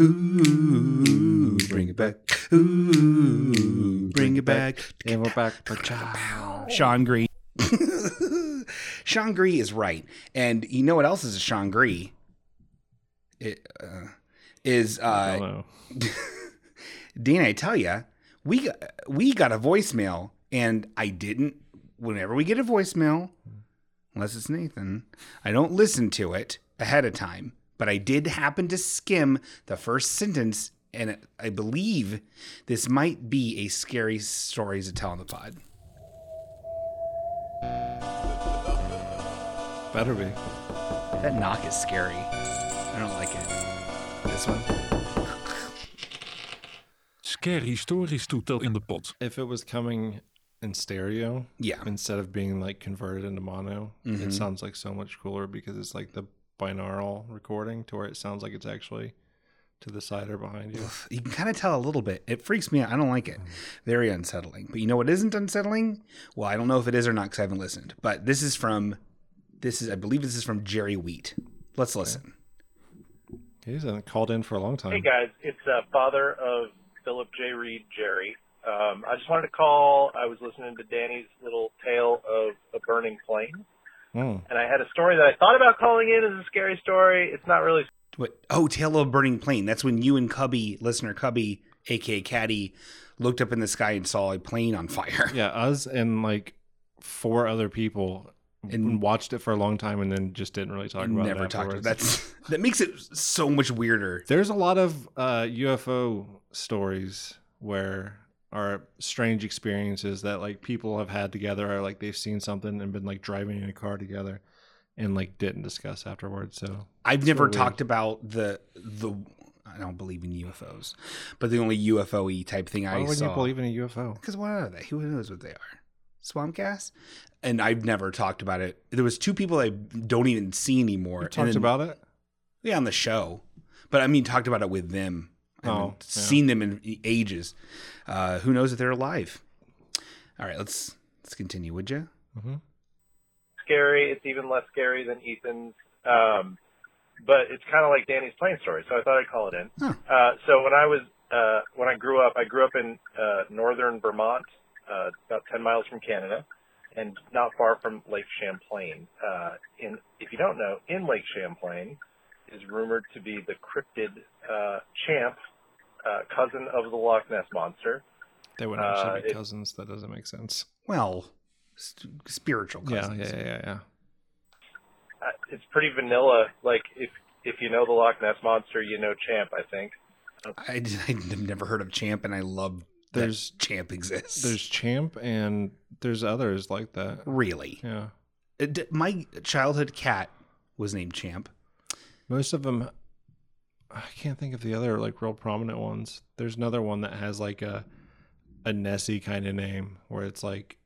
Ooh, bring it back. Ooh, bring it back. And we're back. Ba-chow. Shawn Green. [laughs] Shawn Green is right. And you know what else is a Shawn Green? It uh, is I uh. Dean, [laughs] I tell you, we got, we got a voicemail, and I didn't. Whenever we get a voicemail, unless it's Nathan, I don't listen to it ahead of time. But I did happen to skim the first sentence, and I believe this might be a scary stories to tell on the pod. Better be. That knock is scary. I don't like it. This one. Scary Stories toetel in de pot. If it was coming in stereo, Yeah. instead of being like converted into mono, Mhm. it sounds like so much cooler because it's like the binaural recording to where it sounds like it's actually to the side or behind you. You can kind of tell a little bit. It freaks me out. I don't like it. Very unsettling. But you know what isn't unsettling? Well, I don't know if it is or not because I haven't listened. But this is from, this is, I believe this is from Jerry Wheat. Let's listen. He's uh, called in for a long time. Hey guys, it's uh, father of Philip J. Reed, Jerry. Um, I just wanted to call. I was listening to Danny's little tale of a burning plane, Mm. and I had a story that I thought about calling in as a scary story. It's not really. What? Oh, Tale of a Burning Plane. That's when you and Cubby, listener Cubby, aka Caddy, looked up in the sky and saw a plane on fire. [laughs] Yeah, us and like four other people and watched it for a long time and then just didn't really talk about never it. Never talked. afterwards. That's that makes it so much weirder. There's a lot of uh, UFO stories where are strange experiences that like people have had together or like they've seen something and been like driving in a car together and like didn't discuss afterwards. So I've never weird. talked about the the. I don't believe in UFOs, but the only UFO type thing Why I would saw. you believe in a UFO? Because what are they? Who knows what they are? Swamp gas? And I've never talked about it. There was two people I don't even see anymore. You talked then- about it? Yeah, on the show. But I mean, talked about it with them. I haven't Oh, yeah. seen them in ages. Uh, who knows if they're alive? All right, let's let's continue, would you? Mm-hmm. scary. It's even less scary than Ethan's. Um, but it's kind of like Danny's plane story, so I thought I'd call it in. Uh, so when I was uh, when I grew up, I grew up in uh, northern Vermont, uh, about 10 miles from Canada, and not far from Lake Champlain. Uh, in if you don't know, in Lake Champlain is rumored to be the cryptid uh, Champ, uh, cousin of the Loch Ness monster. They would Uh, actually be it- cousins. That doesn't make sense. Well, st- spiritual Yeah, cousins. yeah, yeah, yeah. uh, it's pretty vanilla. Like if if you know the Loch Ness monster, you know Champ. I think. I, [laughs] I've never heard of Champ, and I love There's- that Champ exists. There's Champ and there's others like that. really. Yeah. It my childhood cat was named Champ. Most of them, I can't think of the other like real prominent ones. There's another one that has like a a Nessie kind of name where it's like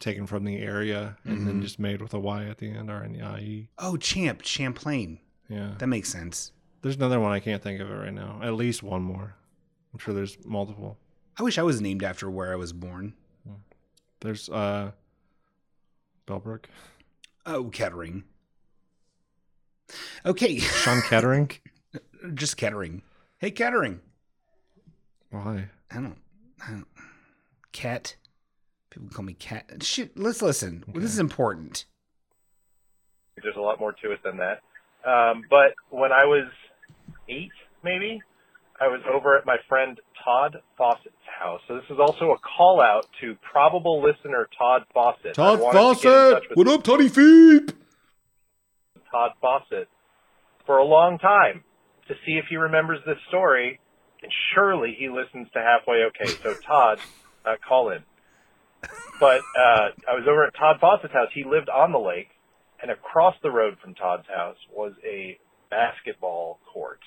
taken from the area and then Mhm. just made with a Y at the end or an IE. Oh, Champ, Champlain. Yeah. That makes sense. There's another one I can't think of it right now. At least one more. I'm sure there's multiple. I wish I was named after where I was born. There's uh Bellbrook. Oh, Kettering. Okay. Shawn Kettering? [laughs] Just Kettering. Hey, Kettering. Why? I don't. I don't. Cat. People call me Cat. Shit. Let's listen. This is important. There's a lot more to it than that. Um, but when I was eight, maybe, I was over at my friend Todd Fawcett's house. So this is also a call out to probable listener Todd Fawcett. Todd wanted to get in touch Fawcett. What up, Toddy Feep? Todd Fawcett for a long time to see if he remembers this story, and surely he listens to Halfway Okay. So Todd, uh, call in. But uh, I was over at Todd Fawcett's house. He lived on the lake, and across the road from Todd's house was a basketball court.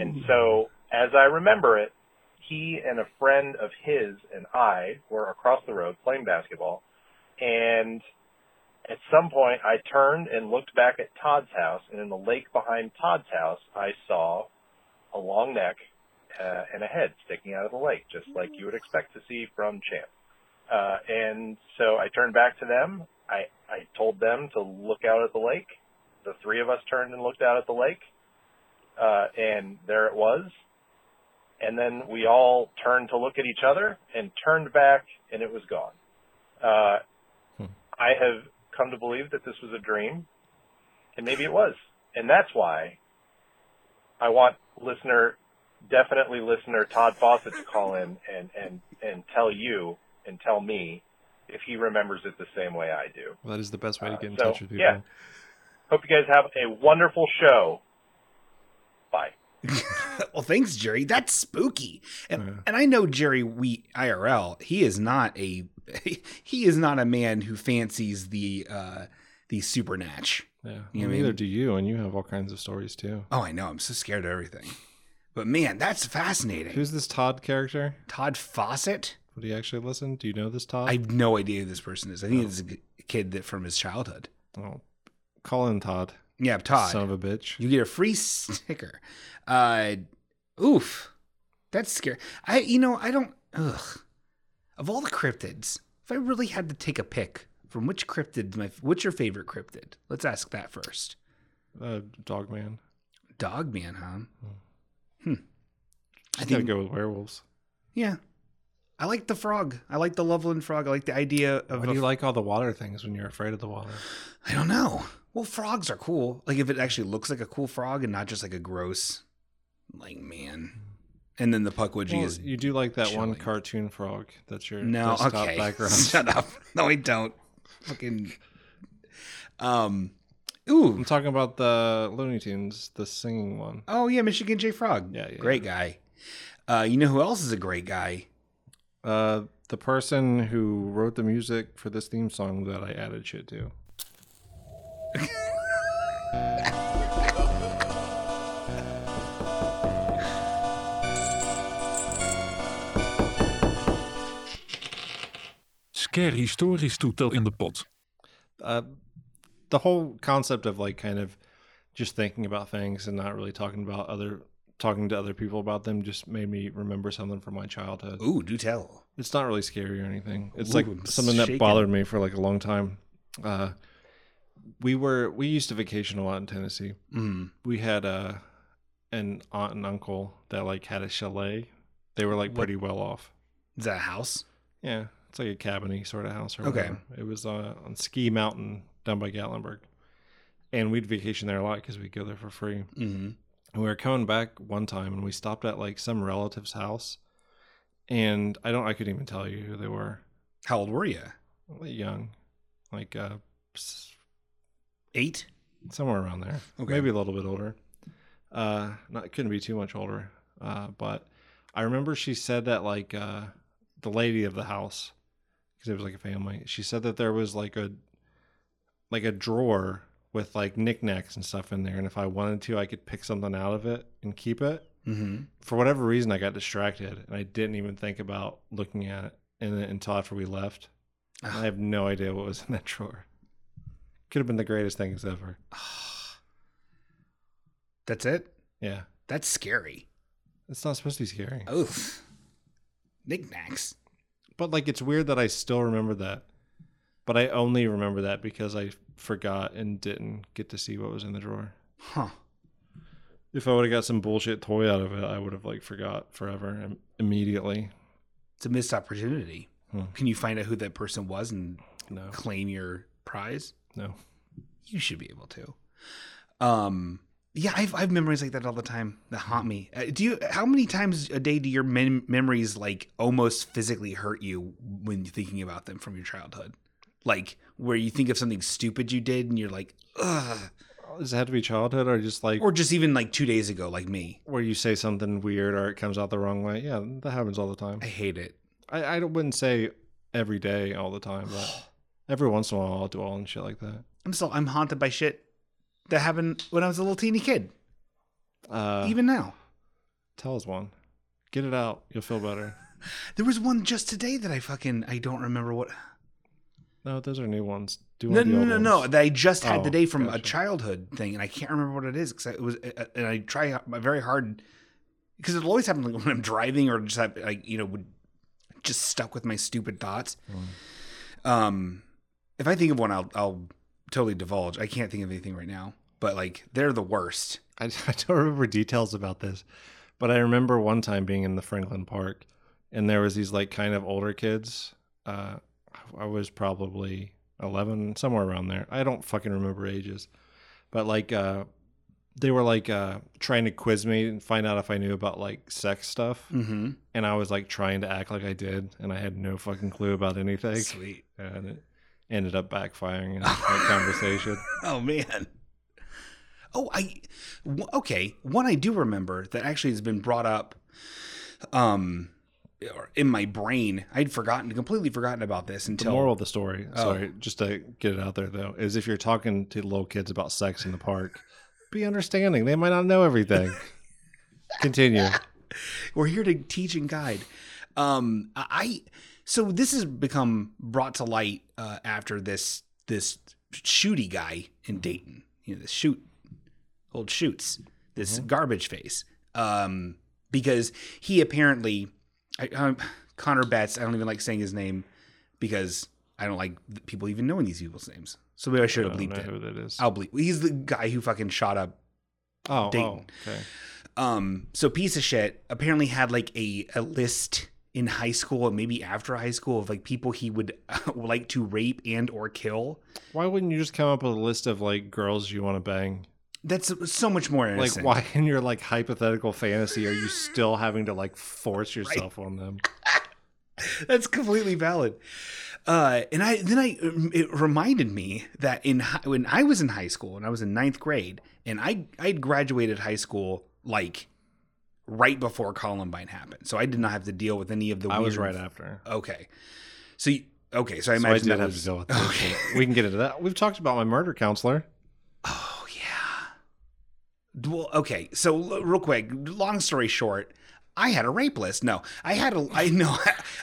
And so, as I remember it, he and a friend of his and I were across the road playing basketball. And at some point, I turned and looked back at Todd's house, and in the lake behind Todd's house, I saw a long neck uh, and a head sticking out of the lake, just like you would expect to see from Champ. Uh, and so I turned back to them. I, I told them to look out at the lake. The three of us turned and looked out at the lake uh, and there it was. And then we all turned to look at each other and turned back, and it was gone. Uh, I have come to believe that this was a dream, and maybe it was, and that's why I want listener, definitely listener Todd Fawcett to call in and and and tell you and tell me if he remembers it the same way I do. Well, That is the best way to get in uh, so, touch with people. yeah. Hope you guys have a wonderful show. Bye. [laughs] well, thanks, Jerry. That's spooky. And, and I know Jerry we IRL. He is not a [laughs] he is not a man who fancies the uh the supernatch. Yeah. You well, neither mean? do you, and you have all kinds of stories too. Oh, I know. I'm so scared of everything. But man, that's fascinating. Who's this Todd character? Todd Fawcett? Would he actually listen? Do you know this Todd? I have no idea who this person is. I think it's a kid that from his childhood. Oh, call in Todd. Yeah, Todd. Son of a bitch. You get a free sticker. Uh, oof, that's scary. I, you know, I don't. Ugh. Of all the cryptids, if I really had to take a pick from which cryptid, my what's your favorite cryptid? Let's ask that first. Uh, Dogman. Dogman, huh? Hmm. I think I go with werewolves. Yeah. I like the frog. I like the Loveland frog. I like the idea of. Why do you f- like all the water things when you're afraid of the water? I don't know. Well, frogs are cool. Like if it actually looks like a cool frog and not just like a gross, like man. And then the Pukwudgie Well, is you do like that one cartoon frog. That's your no. desktop Okay, [laughs] background. shut up. [laughs] No, I don't. Fucking. Um. Ooh. I'm talking about the Looney Tunes, the singing one. Oh yeah, Michigan J Frog. Yeah, yeah, Great guy. Uh, you know who else is a great guy? Uh, the person who wrote the music for this theme song that I added shit to. [laughs] Scary stories to tell in the pot. uh, the whole concept of like kind of just thinking about things and not really talking about other talking to other people about them just made me remember something from my childhood. Ooh, do tell. It's not really scary or anything. It's Ooh, like something that shaking. bothered me for like a long time. Uh, we were we used to vacation a lot in Tennessee. Mm. We had uh, an aunt and uncle that like had a chalet. They were like What- pretty well off. Is that a house? Yeah, it's like a cabiny sort of house. Or Okay. whatever. It was uh, on Ski Mountain down by Gatlinburg, and we'd vacation there a lot because we'd go there for free. Mm-hmm. And we were coming back one time, and we stopped at like some relative's house, and I don't, I couldn't even tell you who they were. How old were you? Young, like uh, Eight. somewhere around there. Okay. Maybe a little bit older. Uh, not couldn't be too much older. Uh, but I remember she said that like uh, the lady of the house, because it was like a family. She said that there was like a like a drawer with like knickknacks and stuff in there, and if I wanted to, I could pick something out of it and keep it. Mm-hmm. For whatever reason, I got distracted and I didn't even think about looking at it and until after we left. I have no idea what was [laughs] in that drawer. Could have been the greatest things ever. [sighs] That's it. Yeah. That's scary. It's not supposed to be scary. Oof. Knickknacks. But like it's weird that I still remember that. But I only remember that because I forgot and didn't get to see what was in the drawer. Huh. If I would have got some bullshit toy out of it, I would have like forgot forever im- immediately. It's a missed opportunity. Hmm. Can you find out who that person was and No. claim your prize? No. You should be able to. Um. Yeah, I've, I have memories like that all the time that haunt me. Uh, do you? How many times a day do your mem- memories like almost physically hurt you when you're thinking about them from your childhood? Like where you think of something stupid you did and you're like, ugh. Does it have to be childhood or just like Or just even like two days ago, like me. where you say something weird or it comes out the wrong way? Yeah, that happens all the time. I hate it. I, I wouldn't say every day all the time, but [sighs] every once in a while I'll dwell and shit like that. I'm still I'm haunted by shit that happened when I was a little teeny kid. Uh, even now. Tell us one. Get it out. You'll feel better. [laughs] There was one just today that I fucking I don't remember what. No, those are new ones. Do No, one of the no, no, no. That I just had Oh, today from a childhood thing, and I can't remember what it is because it was, uh, and I try very hard because it'll always happens like [laughs] when I'm driving or just have, like you know would just stuck with my stupid thoughts. Mm. Um, if I think of one, I'll I'll totally divulge. I can't think of anything right now, but like they're the worst. I, [laughs] I don't remember details about this, but I remember one time being in the Franklin Park, and there was these like kind of older kids. Uh, I was probably eleven, somewhere around there. I don't fucking remember ages, but like uh, they were like uh, trying to quiz me and find out if I knew about like sex stuff, Mm-hmm. and I was like trying to act like I did, and I had no fucking clue about anything. Sweet. and it ended up backfiring in that conversation. [laughs] Oh man. Oh, I okay. One I do remember that actually has been brought up, um, in my brain. I'd forgotten, completely forgotten about this The until moral of the story, Oh. sorry, just to get it out there though, is if you're talking to little kids about sex in the park, be understanding. They might not know everything. [laughs] Continue. We're here to teach and guide. Um, I so this has become brought to light uh, after this this shooty guy in Dayton. You know, the shoot old shoots this garbage face. Um, because he apparently, I, um, Connor Betts. I don't even like saying his name because I don't like people even knowing these people's names. So maybe I should have bleeped it. who that is. I'll bleep. He's the guy who fucking shot up Oh, Dayton. oh, okay. Um, so piece of shit apparently had like a, a list in high school and maybe after high school of like people he would [laughs] like to rape and or kill. Why wouldn't you just come up with a list of like girls you want to bang? That's so much more innocent. Like, why in your like hypothetical fantasy are you still having to like force [laughs] yourself on them? [laughs] That's completely valid. Uh, and I then I it reminded me that in when I was in high school and I was in ninth grade and I I graduated high school like right before Columbine happened, so I did not have to deal with any of the. I was right after. Okay, so you, okay, so I So I imagine did that have was to deal with [laughs] this. We can get into that. We've talked about my murder counselor. Oh yeah. Well, okay. So l- real quick, long story short, I had a rape list. No, I had a. I [laughs] know.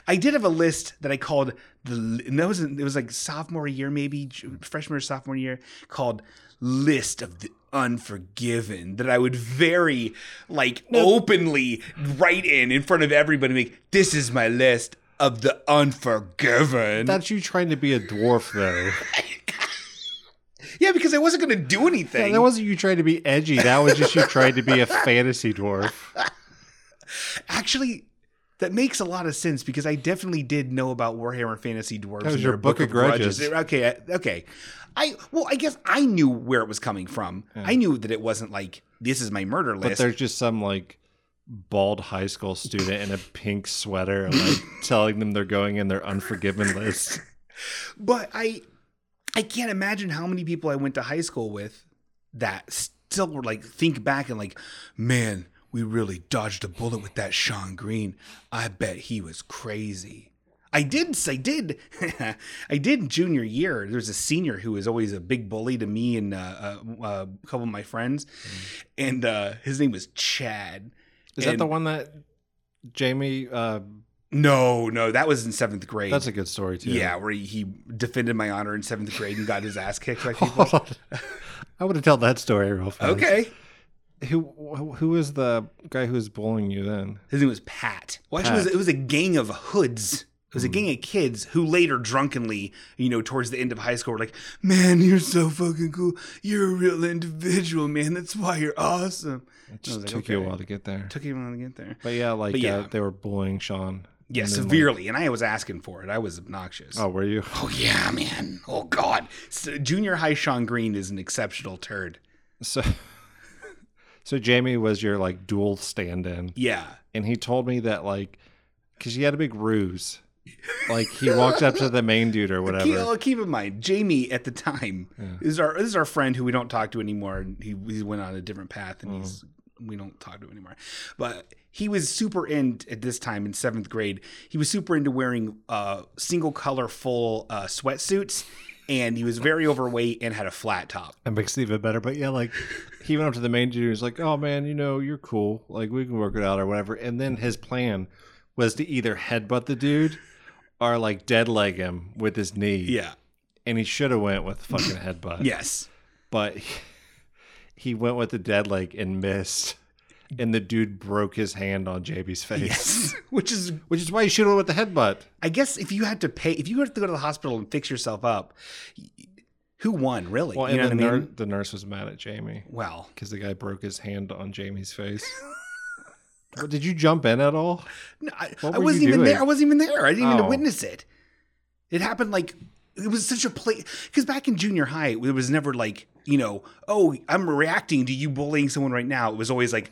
I did have a list that I called the. And that was it was like sophomore year, maybe freshman or sophomore year, called list of the unforgiven. That I would very like openly write in in front of everybody. Make this is my list of the unforgiven. That's you trying to be a dwarf, though. [laughs] yeah, because I wasn't going to do anything. Yeah, that wasn't you trying to be edgy. That was just you trying to be a fantasy dwarf. [laughs] Actually, that makes a lot of sense because I definitely did know about Warhammer Fantasy Dwarves. That was your their Book of Grudges. Okay, uh, okay. I well, I guess I knew where it was coming from. I knew that it wasn't like this is my murder list. But there's just some like bald high school student in a pink sweater, like [laughs] telling them they're going in their unforgiven list. [laughs] But I, I can't imagine how many people I went to high school with that still were like think back and like, man, we really dodged a bullet with that Shawn Green. I bet he was crazy. I did. I did. [laughs] I did. Junior year, there was a senior who was always a big bully to me and uh, uh, uh, a couple of my friends, and uh, his name was Chad. Is that the one that Jamie uh, No, no, that was in seventh grade. That's a good story too. Yeah, where he, he defended my honor in seventh grade and got his ass kicked by [laughs] people. I would have told that story real fast. okay. Who was the guy who was bullying you then? His name was Pat. Well, actually, it was, it was a gang of hoods. It was a gang of kids who later drunkenly, you know, towards the end of high school were like, man, you're so fucking cool. You're a real individual, man. That's why you're awesome. It just like, took you a while to get there. Took you a while to get there. But yeah, like But yeah. Uh, they were bullying Sean. Yeah, And then, like- severely. and I was asking for it. I was obnoxious. oh, were you? Oh, yeah, man. Oh, God. So, junior high Shawn Green is an exceptional turd. So, [laughs] so Jamie was your like dual stand-in. Yeah. and he told me that like because he had a big ruse [laughs] like he walked up to the main dude or whatever Keep, keep in mind, Jamie at the time is our this is our friend who we don't talk to anymore. and He he went on a different path, and he's we don't talk to him anymore. But he was super into at this time in seventh grade. He was super into wearing uh, single color full uh, sweatsuits, and he was very overweight and had a flat top. that makes it even better but yeah like he went up to the main dude and was like oh man you know you're cool like we can work it out or whatever and then his plan was to either headbutt the dude or like dead leg him with his knee Yeah. and he should have went with fucking headbutt Yes. but he, he went with the dead leg and missed and the dude broke his hand on JB's face Yes. [laughs] Which is [laughs] which is why you should have went with the headbutt I guess if you had to pay, if you had to go to the hospital and fix yourself up, who won really? Well, you and know the, what I mean? the nurse was mad at Jamie Well, because the guy broke his hand on Jamie's face. [laughs] Did you jump in at all? No, I, I wasn't even doing? there. I wasn't even there. I didn't even Oh. witness it. It happened like it was such a play because back in junior high, it was never like you know, oh, I'm reacting to you bullying someone right now. It was always like,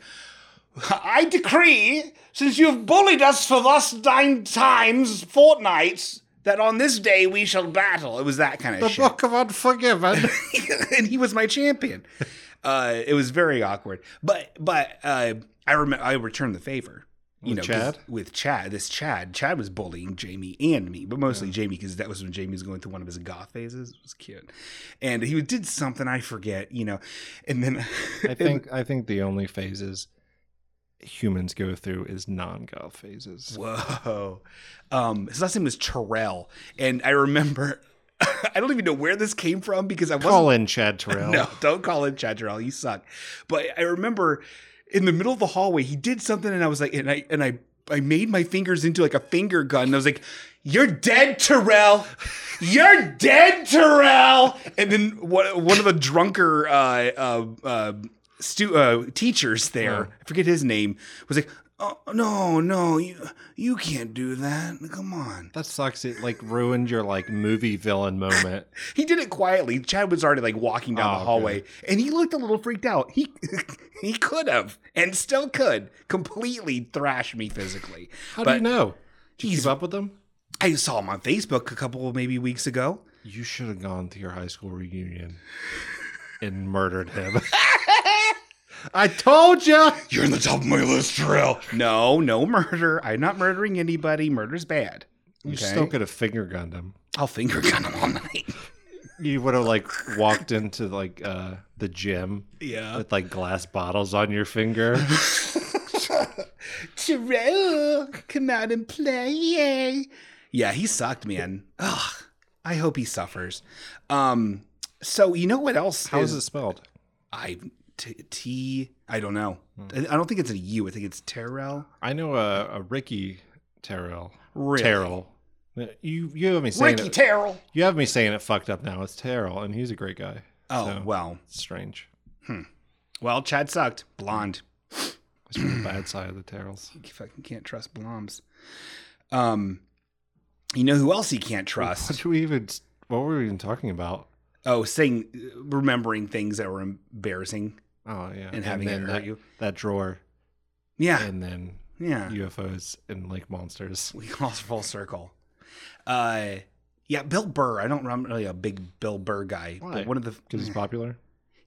I decree, since you have bullied us for thus nine times fortnights, that on this day we shall battle. It was that kind of shit. The shit. Book of Unforgiven. [laughs] and he was my champion. Uh, it was very awkward, but but uh, I remember I returned the favor. You With know, Chad? With Chad, this Chad, Chad was bullying Jamie and me, but mostly Jamie because that was when Jamie was going through one of his goth phases. It was cute, and he did something I forget, you know, and then I [laughs] think I think the only phases humans go through is non-goth phases. Whoa. Um, his last name was Terrell. And I remember, [laughs] I don't even know where this came from because I wasn't. Call in Chad [laughs] Terrell. No, don't call him Chad Terrell. You suck. But I remember in the middle of the hallway, he did something and I was like, and I, and I, I made my fingers into like a finger gun. And I was like, you're dead, Terrell. You're dead, Terrell. And then one, one of the drunker, uh, uh, uh, stu- uh, teachers there, I forget his name, was like, oh, no, no, you, you can't do that. Come on. That sucks. It like ruined your like movie villain moment. [laughs] He did it quietly. Chad was already like walking down Oh, the hallway, and he looked a little freaked out. He [laughs] he could have, and still could, completely thrash me physically. How do you know? Did you keep up with them? I saw him on Facebook a couple of maybe weeks ago. You should have gone to your high school reunion and murdered him. [laughs] I told you. You're in the top of my list, Terrell. No, no murder. I'm not murdering anybody. Murder's bad. You Okay? still could have finger gunned him. I'll finger gun him all night. You would have like walked into like uh the gym Yeah. with like glass bottles on your finger. [laughs] Terrell, come out and play. Yeah, he sucked, man. Ugh, I hope he suffers. Um, so you know what else? How is it spelled? I t, T. I don't know. Hmm. I I don't think it's a U. I think it's Terrell. I know a, a Ricky Terrell. Really? Terrell. Uh, you you have me saying Ricky it, Terrell. You have me saying it fucked up now. It's Terrell, and he's a great guy. Oh So, well. it's strange. Hmm. Well, Chad sucked. Blonde. It's from the bad side of the Terrells. You fucking can't trust bloms. Um, you know who else he can't trust? What do we even? What were we even talking about? Oh, saying, remembering things that were embarrassing. Oh yeah, And having it hurt that, you. that drawer, Yeah, and then yeah. UFOs and like monsters. we lost full circle. Uh, yeah, Bill Burr. I don't. I'm really a big Bill Burr guy. Why? But one of the Because he's [laughs] popular.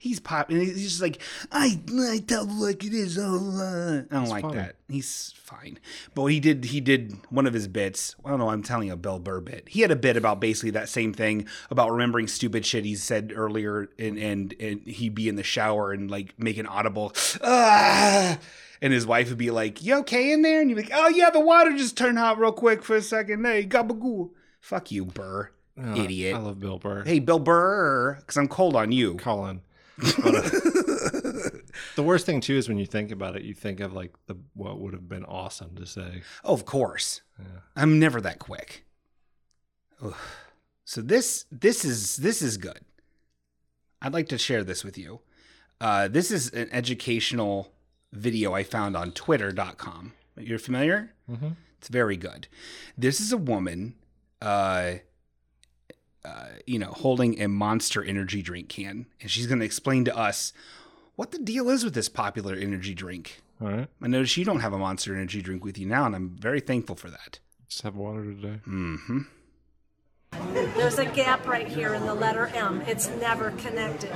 He's pop and he's just like I I tell like it is. Oh, uh," I don't It's like that. He's fine, but he did he did one of his bits. I don't know. I'm telling you a Bill Burr bit. He had a bit about basically that same thing about remembering stupid shit he said earlier, and and and he'd be in the shower and like make an audible ah. And his wife would be like, "You okay in there?" And you'd be like, "Oh yeah, the water just turned hot real quick for a second. Hey, gabagoo." Fuck you, Burr, Oh, idiot. I love Bill Burr. Hey, Bill Burr, because I'm cold on you. Colin. [laughs] The worst thing too is when you think about it, you think of like the what would have been awesome to say. Oh, of course. I'm never that quick. Ugh. So this this is this is good. I'd like to share this with you. Uh, this is an educational video I found on Twitter.com. You're familiar? Mhm. It's very good. This is a woman, uh, uh, you know, holding a Monster Energy drink can, and she's going to explain to us what the deal is with this popular energy drink. All right. I notice you don't have a Monster Energy drink with you now, and I'm very thankful for that. Just have water today. Mm-hmm. There's a gap right here in the letter M. It's never connected.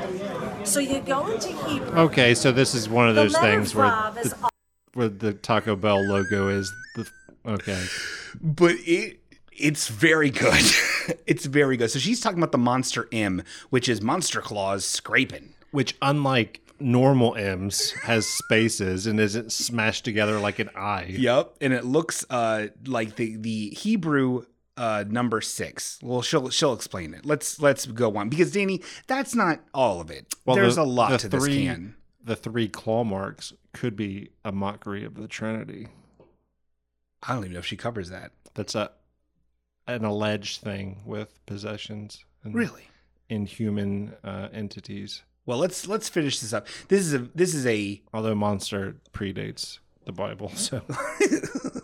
So you go into Hebrew. Okay, so this is one of those things where Vav is the, where the Taco Bell logo is the okay. But it it's very good. [laughs] it's very good. So she's talking about the Monster M, which is Monster Claws scraping. Which unlike normal M's has spaces and isn't smashed together like an I. Yep, and it looks uh like the the Hebrew uh number six. Well, she'll she'll explain it. Let's let's go on because Danny, that's not all of it. Well, There's the- a lot the to three, this can. The three claw marks could be a mockery of the Trinity. I don't even know if she covers that. That's a an alleged thing with possessions. And Really? Inhuman uh, entities. Well, let's let's finish this up. This is a this is a Although monster predates the Bible, so [laughs]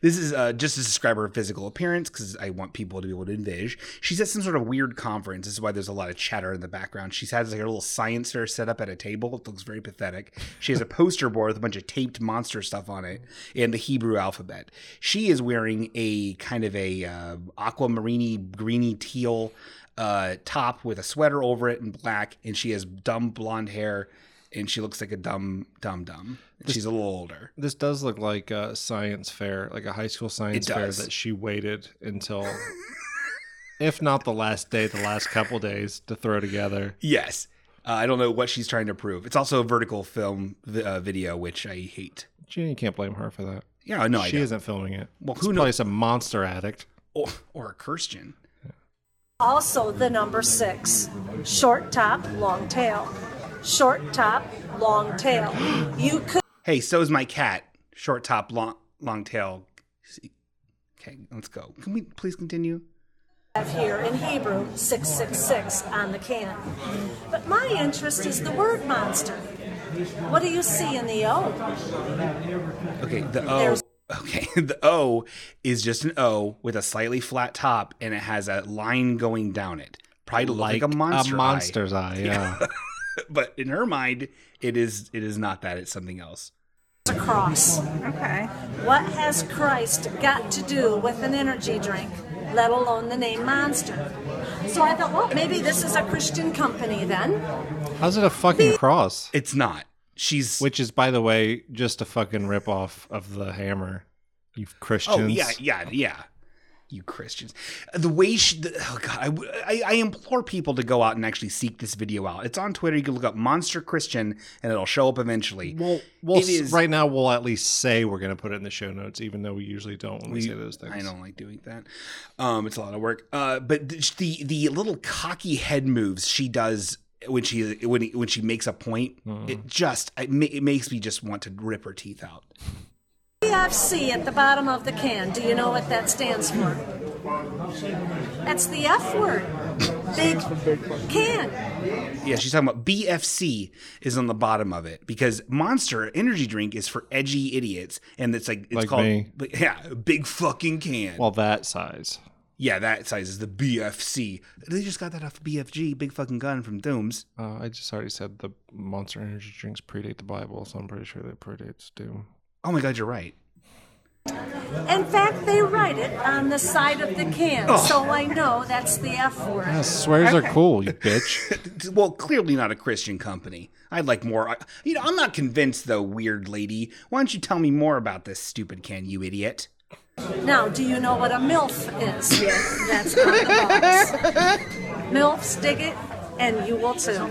This is uh, just to describe her physical appearance because I want people to be able to envision. She's at some sort of weird conference. This is why there's a lot of chatter in the background. She has like a little science fair set up at a table. It looks very pathetic. She has a poster board with a bunch of taped monster stuff on it and the Hebrew alphabet. She is wearing a kind of a uh, aquamarine, greeny teal uh, top with a sweater over it in black, and she has dumb blonde hair, and she looks like a dumb, dumb, dumb. She's a little older. this does look like a science fair, like a high school science fair that she waited until, if not the last day, the last couple days to throw together. Yes. Uh, I don't know what she's trying to prove. It's also a vertical film vi- uh, video, which I hate. Gee, you can't blame her for that. Yeah, no, I she don't. isn't filming it. Well, It's who probably knows? some monster addict. Or, or a Christian. Also, the number six short top, long tail. Short top, long tail. You could Hey, so is my cat. Short top, long long tail. Okay, let's go. Can we please continue? have here in Hebrew 666 on the can. But my interest is the word monster. What do you see in the O? Okay, the O. There's- Okay, [laughs] the O is just an O with a slightly flat top, and it has a line going down it. Probably to look like, a monster. eye. monster's eye. [laughs] Yeah. [laughs] but in her mind, it is it is not that. It's something else. a cross. Okay. What has Christ got to do with an energy drink, let alone the name Monster? So I thought, well, maybe this is a Christian company then. How's it a fucking cross? It's not. She's which is, by the way, just a fucking ripoff of the hammer. You Christians. Oh yeah, yeah, yeah. You Christians. The way she. The, oh god, I, I I implore people to go out and actually seek this video out. It's on Twitter. You can look up Monster Christian, and it'll show up eventually. Well, we'll It s- is- right now we'll at least say we're going to put it in the show notes, even though we usually don't when we, We- say those things. I don't like doing that. Um, it's a lot of work. Uh, but the the, little cocky head moves she does when she when he, when she makes a point, Mm-hmm. it just it, ma- it makes me just want to rip her teeth out. BFC at the bottom of the can. Do you know what that stands for? That's the F word. Big can. Yeah, she's talking about BFC is on the bottom of it because Monster Energy Drink is for edgy idiots, and it's like it's Like called me. yeah, big fucking can. Well, that size. yeah, that size is the BFC. They just got that off BFG, big fucking gun from Dooms. Uh, I just already said the Monster Energy drinks predate the Bible, so I'm pretty sure that predates Doom. Oh my god, you're right. In fact, they write it on the side of the can, Oh. so I know that's the F word. Yeah, swears are cool, you bitch. [laughs] well, clearly not a Christian company. I'd like more. You know, I'm not convinced though, weird lady. Why don't you tell me more about this stupid can, you idiot? Now, do you know what a MILF is? That's on the box. [laughs] MILFs dig it, and you will too.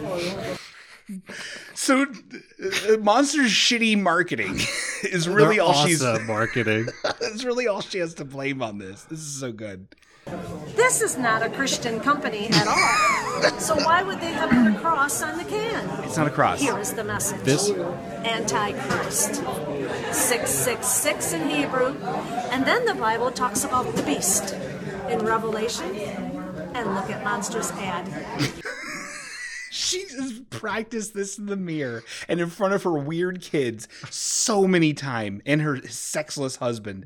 So, uh, Monster's shitty marketing [laughs] is really They're all she's. marketing. [laughs] It's really all she has to blame on this. This is so good. This is not a Christian company at all. [laughs] So why would they have put a cross on the can? It's not a cross. Here is the message. This- Antichrist. 666 in Hebrew. And then the Bible talks about the beast in Revelation. And look at Monster's ad. She just practiced this in the mirror and in front of her weird kids so many times, and her sexless husband.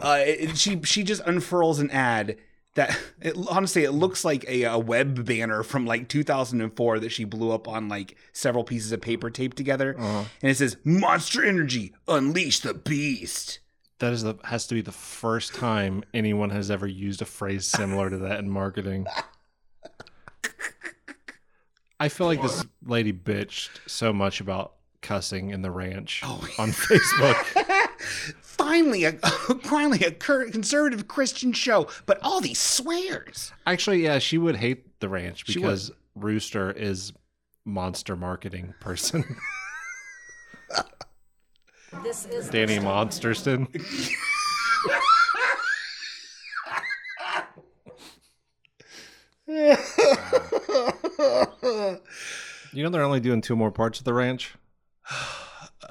Uh, she she just unfurls an ad that it, honestly it looks like a, a web banner from like 2004 that she blew up on like several pieces of paper taped together, Uh-huh. and it says "Monster Energy, unleash the beast." That is the has to be the first time anyone has ever used a phrase similar to that in marketing. [laughs] I feel like this lady bitched so much about cussing in the ranch Oh, on Facebook. [laughs] Finally, a [laughs] finally a conservative Christian show, but all these swears. Actually, yeah, she would hate the ranch because Rooster is monster marketing person. [laughs] This is Danny Monsterston. [laughs] You know they're only doing two more parts of the ranch. [sighs]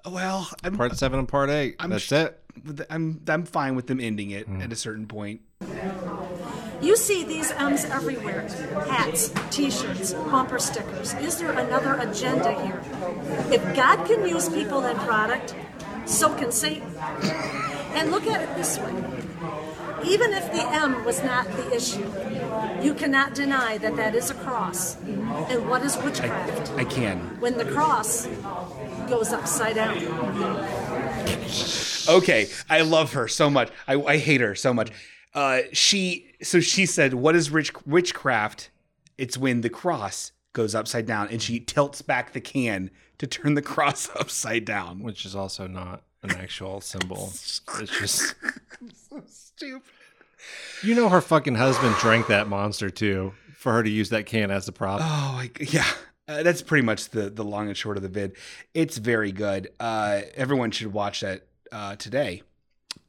Well, I'm, Part seven and part 8 I'm That's sh- it. I'm I'm fine with them ending it Hmm. at a certain point. You see these M's everywhere hats, t shirts, bumper stickers. Is there another agenda here? If God can use people and product, so can Satan. And look at it this way even if the M was not the issue, you cannot deny that that is a cross. And what is witchcraft? I can. When the cross goes upside down. Okay, I love her so much. I, I hate her so much. Uh, she so she said, "What is rich witchcraft? It's when the cross goes upside down." And she tilts back the can to turn the cross [laughs] upside down, which is also not an actual symbol. [laughs] It's just [laughs] so stupid. You know her fucking husband drank that monster too for her to use that can as a prop. Oh, my, yeah. Uh, that's pretty much the the long and short of the vid. It's very good. Uh, everyone should watch that uh, today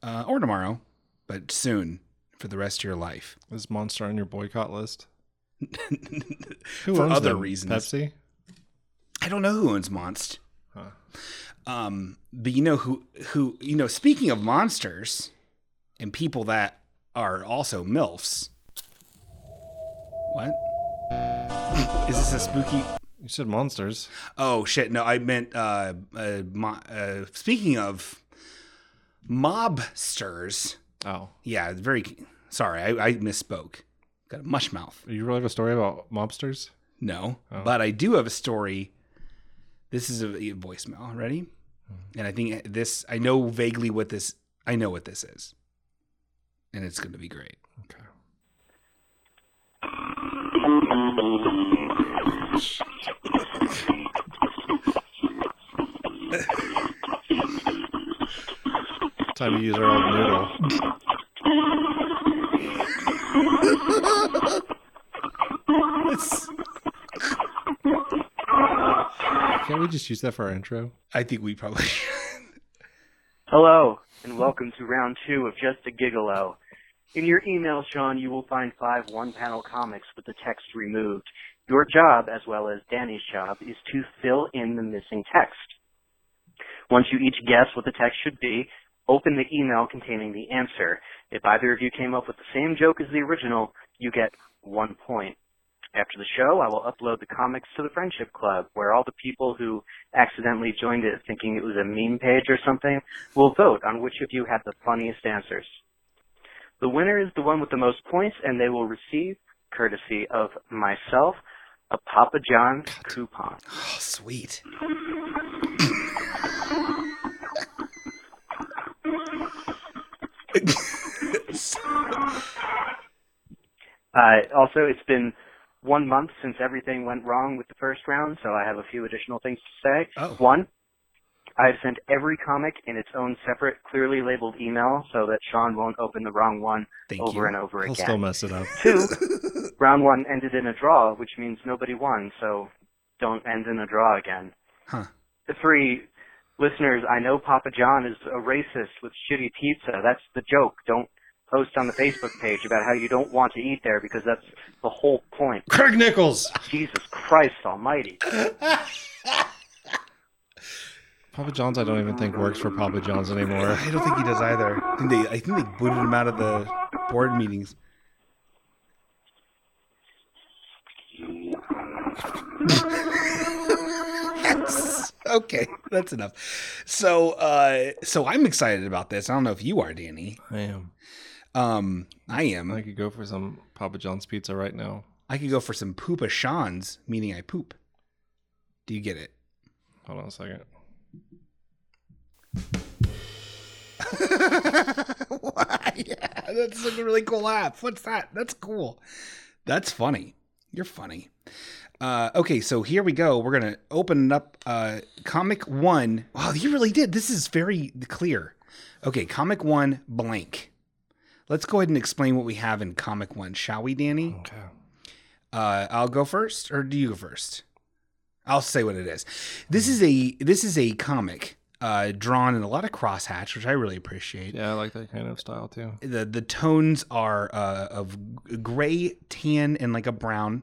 uh, or tomorrow, but soon for the rest of your life. Is Monster on your boycott list? [laughs] Who for owns other them? reasons. Pepsi. I don't know who owns Monst. Huh. Um, but you know who who you know. Speaking of monsters and people that are also milfs. What? [laughs] Is this a spooky? You said monsters. Oh shit! No, I meant. Uh, uh, mo- uh, speaking of mobsters. Oh, yeah. Very sorry. I, I misspoke. Got a mush mouth. You really have a story about mobsters? No, Oh. but I do have a story. This is a, a voicemail. Ready? And I think this. I know vaguely what this. I know what this is, and it's going to be great. Okay. [laughs] Time to use our old noodle. [laughs] Can't we just use that for our intro? I think we probably. [laughs] Hello, and welcome to round two of Just a Giggle-O. In your email, Shawn, you will find five one-panel comics with the text removed. Your job, as well as Danny's job, is to fill in the missing text. Once you each guess what the text should be, open the email containing the answer. If either of you came up with the same joke as the original, you get one point. After the show, I will upload the comics to the Friendship Club, where all the people who accidentally joined it thinking it was a meme page or something will vote on which of you had the funniest answers. The winner is the one with the most points, and they will receive, courtesy of myself, a Papa John's coupon. Oh, sweet. Uh, also, it's been one month since everything went wrong with the first round, so I have a few additional things to say. Oh. One, I've sent every comic in its own separate, clearly labeled email so that Shawn won't open the wrong one Thank over you. and over He'll again. still mess it up. Two, [laughs] round one ended in a draw, which means nobody won, so don't end in a draw again. Huh. The three listeners, I know Papa John is a racist with shitty pizza. That's the joke. Don't post on the Facebook page about how you don't want to eat there because that's the whole point. Craig Nichols. Jesus Christ Almighty. [laughs] Papa John's, I don't even think works for Papa John's anymore. I don't think he does either. I think they, I think they booted him out of the board meetings. That's- [laughs] okay, that's enough. So, uh, so I'm excited about this. I don't know if you are, Danny. I am. Um, I am. I could go for some Papa John's pizza right now. I could go for some poopa shans, meaning I poop. Do you get it? Hold on a second. [laughs] yeah, that's a really cool laugh. What's that? That's cool. That's funny. You're funny. Uh, okay, so here we go. We're gonna open up uh, comic one. Wow, you really did. This is very clear. Okay, comic one blank. Let's go ahead and explain what we have in comic one, shall we, Danny? Okay. Uh, I'll go first, or do you go first? I'll say what it is. This is a this is a comic uh, drawn in a lot of crosshatch, which I really appreciate. Yeah, I like that kind of style too. The the tones are uh, of gray, tan, and like a brown.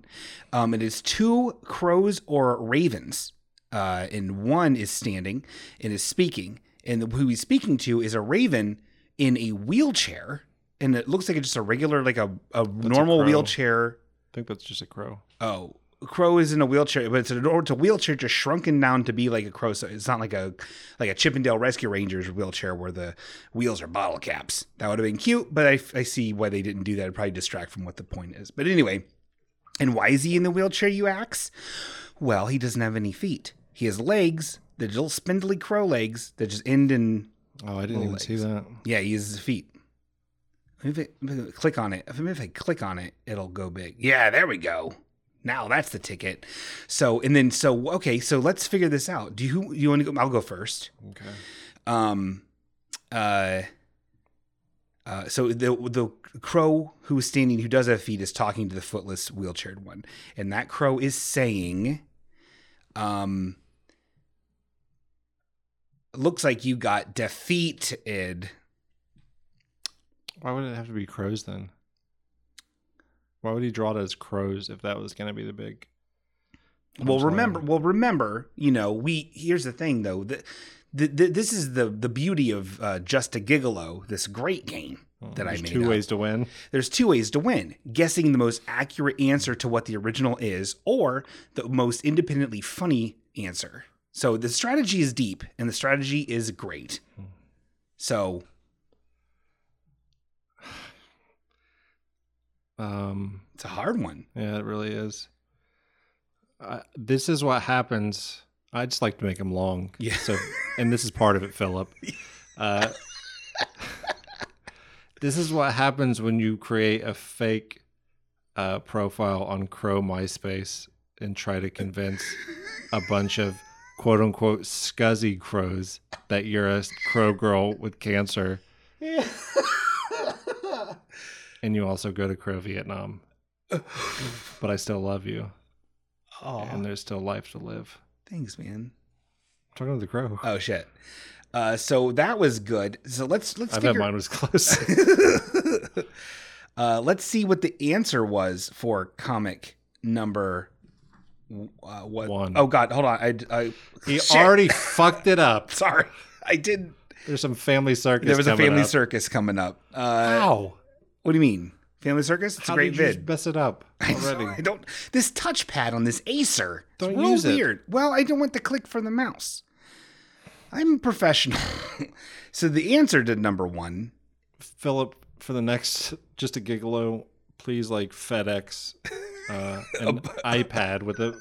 Um, it is two crows or ravens, uh, and one is standing and is speaking, and who he's speaking to is a raven in a wheelchair, and it looks like it's just a regular, like a, a normal crow. wheelchair. I think that's just a crow. Oh, crow is in a wheelchair, but it's a, it's a wheelchair just shrunken down to be like a crow. So it's not like a like a Chip 'n Dale Rescue Rangers wheelchair where the wheels are bottle caps. That would have been cute, but I, I see why they didn't do that. It'd probably distract from what the point is. But anyway, and why is he in the wheelchair? You ask. Well, he doesn't have any feet. He has legs, the little spindly crow legs that just end in. Oh, I didn't even see that. Yeah, he uses his feet. If I, click on it, if if I click on it, it'll go big. Yeah, there we go. Now that's the ticket. So and then so okay, so let's figure this out. Do you you want to go? I'll go first. Okay. Um, uh, uh, so the the crow who is standing, who does have feet, is talking to the footless wheelchaired one, and that crow is saying, um, looks like you got defeated. Why would it have to be crows then? Why would he draw it as crows if that was going to be the big? Well, I'm sorry. remember, well, remember, you know, we here's the thing though that the, the, this is the the beauty of uh, just a Giggle-O, this great game that I made. Two up. ways to win. There's two ways to win: guessing the most accurate answer to what the original is, or the most independently funny answer. So the strategy is deep, and the strategy is great. So Um, it's a hard one. Yeah, it really is. Uh, this is what happens. I just like to make them long. Yeah. So, and this is part of it, Philip. [laughs] Uh, this is what happens when you create a fake uh, profile on Crow MySpace and try to convince a bunch of quote unquote scuzzy crows that you're a crow girl with cancer. [laughs] and you also go to Crow Vietnam. [sighs] but I still love you. Oh, And there's still life to live. thanks, man. I'm talking to the crow. Oh shit. Uh, so that was good. So let's let's. I bet mine was close. [laughs] uh, let's see what the answer was for comic number. Uh, what? One. Oh God, hold on. I, I he shit. already [laughs] fucked it up. Sorry, I did. There's some family circus. There was a family up. circus coming up. Uh, How? What do you mean? Family circus? It's How a great did you vid. just mess it up [laughs] already? I don't. This touchpad on this Acer. Don't it's real use it. weird. Well, I don't want the click from the mouse. I'm a professional. [laughs] so the answer to number one. Philip, for the next just a Giggle-O, please like FedEx uh, an [laughs] iPad with a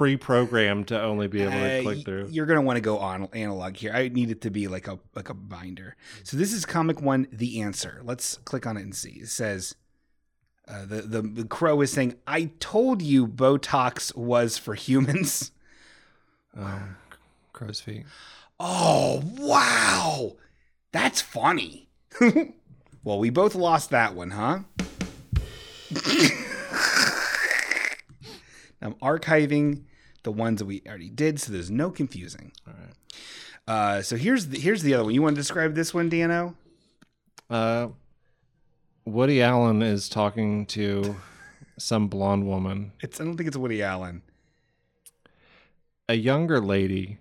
pre-programmed to only be able to Uh, click through. You're gonna want to go on analog here. I need it to be like a like a binder. So this is comic one. The answer. Let's click on it and see. It says. Uh, the, the the crow is saying, "I told you Botox was for humans." [laughs] Um, crow's feet. Oh wow, that's funny. [laughs] well, we both lost that one, huh? [laughs] I'm archiving the ones that we already did, so there's no confusing. All right. Uh, so here's the, here's the other one. You want to describe this one, Dano? Uh, Woody Allen is talking to some blonde woman, It's I don't think it's Woody Allen. a younger lady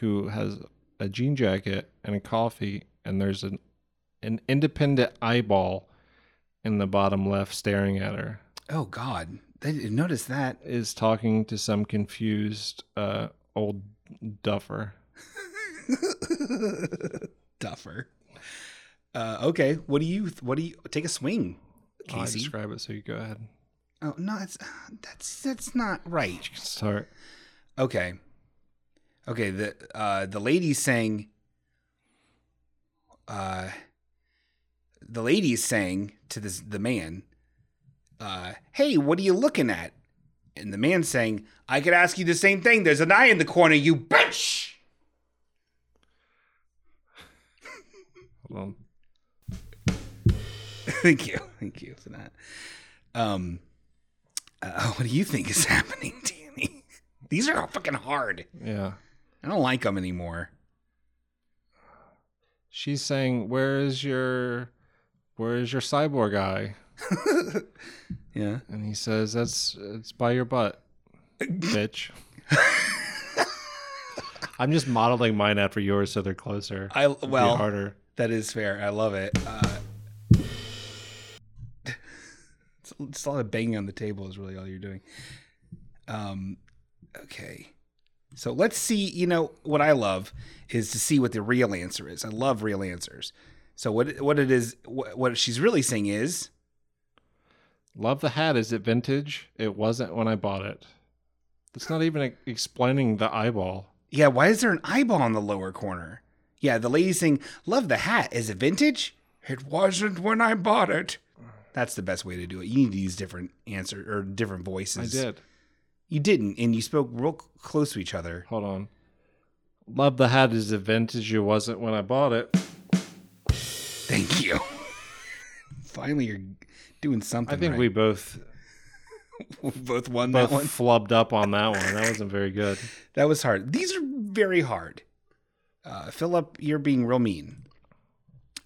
who has a jean jacket and a coffee, and there's an an independent eyeball in the bottom left staring at her. Oh God, they didn't notice that. Is talking to some confused uh, old duffer. [laughs] Duffer. Uh, okay, what do you what do you take a swing, I'll Casey? describe it, so you go ahead. Oh no, it's that's that's not right. Start. Okay. Okay, the uh the lady's saying uh the lady's saying to this the man, uh, hey, what are you looking at? And the man's saying, I could ask you the same thing. There's an eye in the corner, you bitch. Hold on. [laughs] Thank you. Thank you for that. Um uh, what do you think is [laughs] happening, Danny? These are fucking hard. Yeah. I don't like them anymore. She's saying, "Where is your, where is your cyborg eye?" [laughs] Yeah. And he says, "That's it's by your butt, bitch." [laughs] I'm just modeling mine after yours, so they're closer. I well, harder. that is fair. I love it. Uh, [laughs] it's, it's a lot of banging on the table is really all you're doing. Um, okay, so let's see. You know what I love is to see what the real answer is. I love real answers. So what what it is what, what she's really saying is Love the hat. Is it vintage? It wasn't when I bought it. It's not even explaining the eyeball. Yeah, why is there an eyeball in the lower corner? Yeah, the lady's saying, Love the hat. Is it vintage? It wasn't when I bought it. That's the best way to do it. You need to use different answer or different voices. I did. You didn't, and you spoke real close to each other. Hold on. Love the hat. Is it vintage? It wasn't when I bought it. Thank you. [laughs] Finally, you're doing something. I think right. we both [laughs] we both won both that one. flubbed up on that one. That wasn't very good. [laughs] That was hard. These are very hard. Uh, Philip, you're being real mean.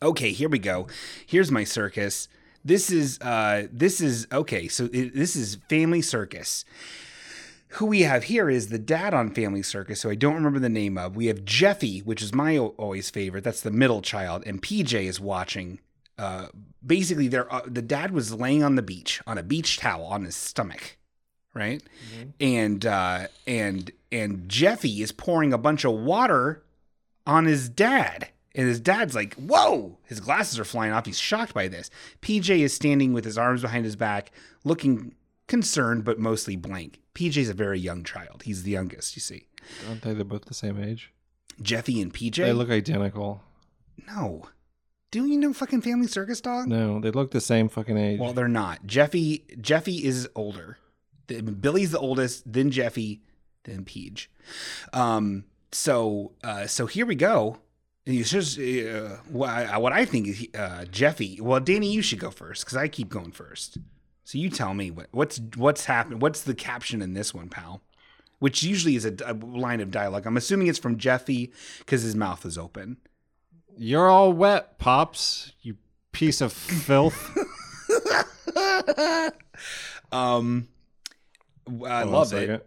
Okay, here we go. Here's my circus. This is uh, this is okay. So it, this is Family Circus. Who we have here is the dad on Family Circus, who I don't remember the name of. We have Jeffy, which is my always favorite. That's the middle child, and PJ is watching. Uh, basically, they're uh, the dad was laying on the beach on a beach towel on his stomach, right? And uh, and and Jeffy is pouring a bunch of water on his dad. And his dad's like, whoa, his glasses are flying off. He's shocked by this. PJ is standing with his arms behind his back, looking concerned, but mostly blank. PJ's a very young child. He's the youngest, you see. Aren't they? They're both the same age. Jeffy and PJ? They look identical. no. Do you know fucking Family Circus Dog? No, they look the same fucking age. Well, they're not. Jeffy Jeffy is older. The- Billy's the oldest, then Jeffy, then PJ. Um, so uh, so here we go. And It's just uh, what, I, what I think is uh, Jeffy. Well, Danny, you should go first because I keep going first. So you tell me what, what's what's happened. What's the caption in this one, pal? Which usually is a, a line of dialogue. I'm assuming it's from Jeffy because his mouth is open. You're all wet, pops. You piece of filth. [laughs] um, I Hold love it.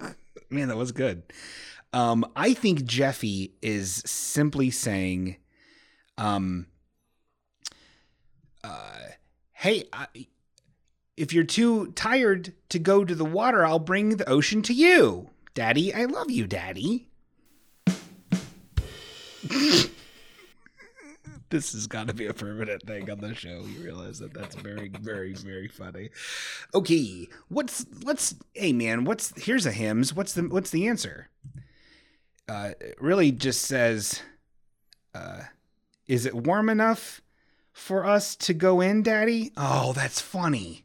[laughs] Man, that was good. Um, I think Jeffy is simply saying, um, uh, "Hey, I, if you're too tired to go to the water, I'll bring the ocean to you, Daddy. I love you, Daddy." [laughs] this has got to be a permanent thing on the show. You realize that that's very, very, very funny. Okay, what's let's hey man, what's here's a hymns. What's the what's the answer? Uh, it really just says, uh, is it warm enough for us to go in, Daddy? Oh, that's funny.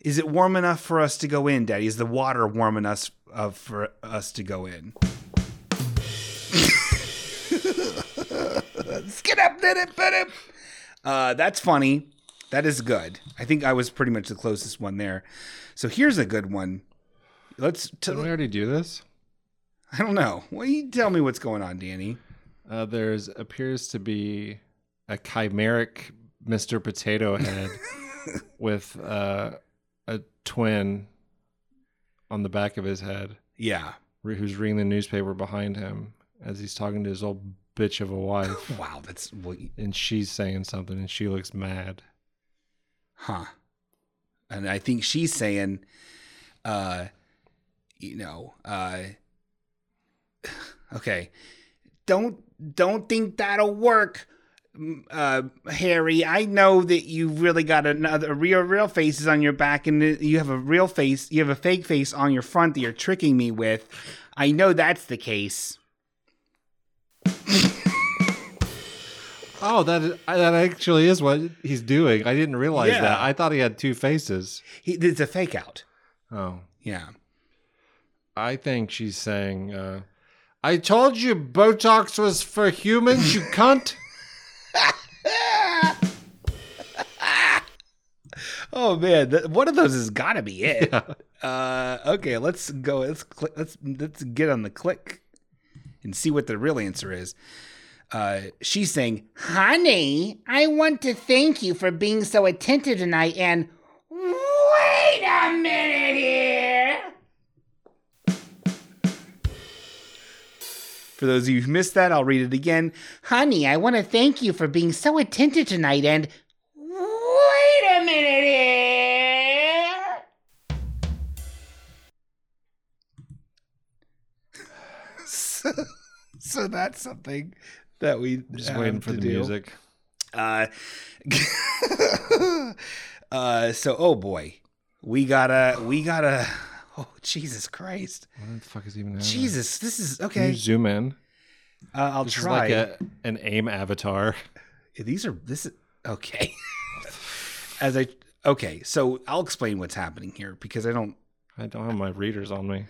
Is it warm enough for us to go in, Daddy? Is the water warm enough uh, for us to go in? Skid up, did it, did it. Uh, that's funny. That is good. I think I was pretty much the closest one there. So here's a good one. Let's. T- Didn't we already do this? I don't know. Well, you tell me what's going on, Danny. Uh, there's appears to be a chimeric Mr. Potato Head [laughs] with uh, a twin on the back of his head. Yeah. Who's reading the newspaper behind him as he's talking to his old bitch of a wife. [laughs] Wow, that's well, and she's saying something, and she looks mad. huh? And I think she's saying, uh, you know, uh, [sighs] okay, don't don't think that'll work. Uh, Harry, I know that you've really got another real, real faces on your back, and you have a real face. You have a fake face on your front that you're tricking me with. I know that's the case. Oh, that is, that actually is what he's doing. I didn't realize Yeah. that. I thought he had two faces. He, it's a fake out. Oh, Yeah. I think she's saying, uh, "I told you Botox was for humans, you [laughs] cunt." [laughs] Oh man, one of those has got to be it. [laughs] Uh, okay, let's go. Let's cl- let's let's get on the click and see what the real answer is. Uh, she's saying, Honey, I want to thank you for being so attentive tonight and wait a minute here. for those of you who missed that, I'll read it again. Honey, I want to thank you for being so attentive tonight and wait a minute here. [laughs] so, so that's something that we Just have waiting for to the do. music. Uh, [laughs] uh, so oh boy, we gotta, we gotta. [laughs] Oh Jesus Christ, What the fuck is even happening? Jesus, this is Can okay. you zoom in? Uh, I'll This try. Like a, an aim avatar. These are this is okay. [laughs] As I okay, so I'll explain what's happening here because I don't. I don't have my readers on me.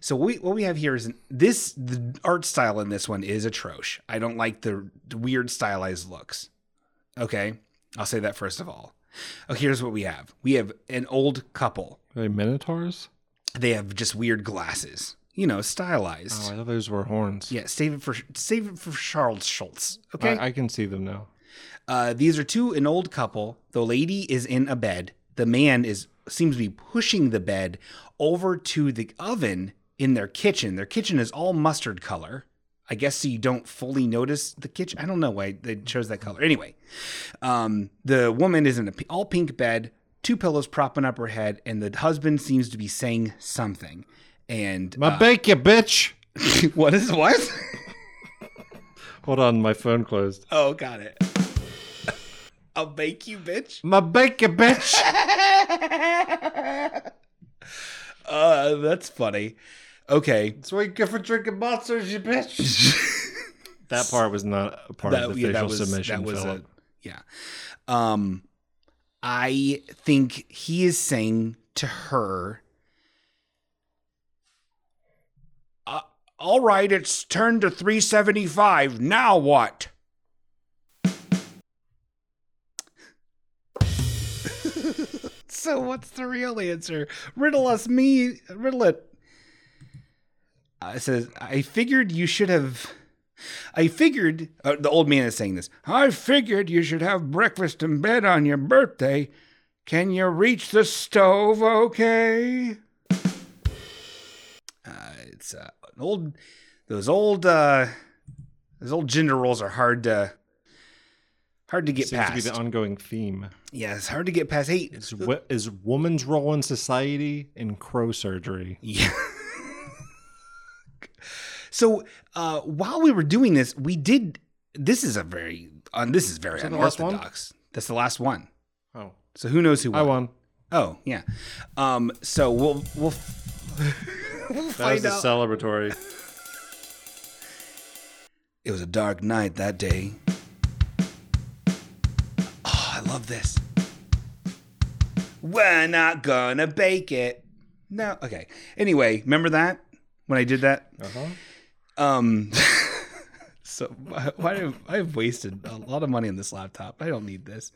So we what we have here is this the art style in this one is atrocious. I don't like the weird stylized looks. Okay, I'll say that first of all. Oh, here's what we have. We have an old couple. Are they minotaurs? They have just weird glasses. You know, stylized. Oh, I thought those were horns. Yeah, save it for save it for Charles Schulz. Okay. I, I can see them now. Uh, these are two an old couple. The lady is in a bed. The man is seems to be pushing the bed over to the oven in their kitchen. Their kitchen is all mustard color. I guess so you don't fully notice the kitchen. I don't know why they chose that color. Anyway, um, the woman is in an all pink bed, two pillows propping up her head, and the husband seems to be saying something. And My uh, bake you, bitch. [laughs] what is what? [laughs] Hold on, my phone closed. oh, got it. I'll bake you, bitch. My bake you, bitch. [laughs] Uh, that's funny. Okay. That's what you get for drinking monsters, you bitch. [laughs] that part was not a part of the yeah, facial submission, that was Philip. a yeah. Um, I think he is saying to her, uh, "All right, it's turned to three seventy five. Now what?" So what's the real answer? Riddle us me, riddle it. Uh, it says, I figured you should have. I figured, uh, the old man is saying this. I figured you should have breakfast in bed on your birthday. Can you reach the stove okay? Uh, it's uh, an old, those old, uh, those old gender roles are hard to, hard to get Seems past. to be the ongoing theme. Yeah, it's hard to get past. eight. Is, is woman's role in society in crow surgery? Yeah. so uh, while we were doing this, we did. This is a very. Uh, this is very Is that the unorthodox. That's the last one. Oh, So who knows who won? I won. Oh yeah. Um. So we'll we'll [laughs] we'll That was find the out. celebratory. It was a dark night that day. Love this. We're not gonna bake it. No. Okay. Anyway, remember that when I did that? Uh-huh. Um. [laughs] so why have I've wasted a lot of money on this laptop? I don't need this.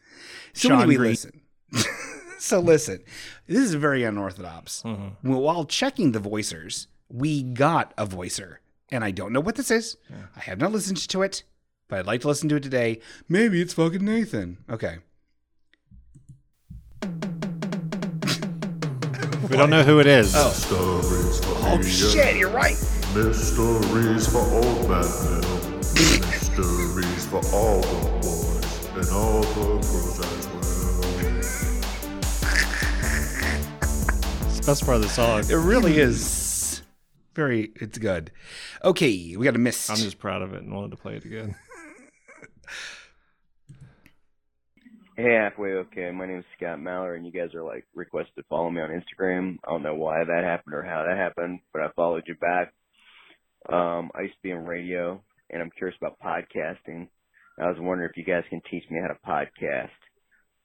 So Shawn Green. listen. [laughs] so listen, this is very unorthodox. Mm-hmm. Well, while checking the voicers, we got a voicer, and I don't know what this is. I have not listened to it, but I'd like to listen to it today. Maybe it's fucking Nathan. Okay. We don't know who it is. Oh. Mysteries for Oh shit, you're right. Mysteries for old man Bill. Mysteries for all the boys and all the girls as well. It's the best part of the song. It really is very. It's good. Okay, we got a miss. I'm just proud of it and wanted to play it again. [laughs] Hey, halfwayokay. My name is Scott Maller, and you guys are like requested to follow me on Instagram. I don't know why that happened or how that happened, but I followed you back. Um, I used to be in radio, and I'm curious about podcasting. I was wondering if you guys can teach me how to podcast.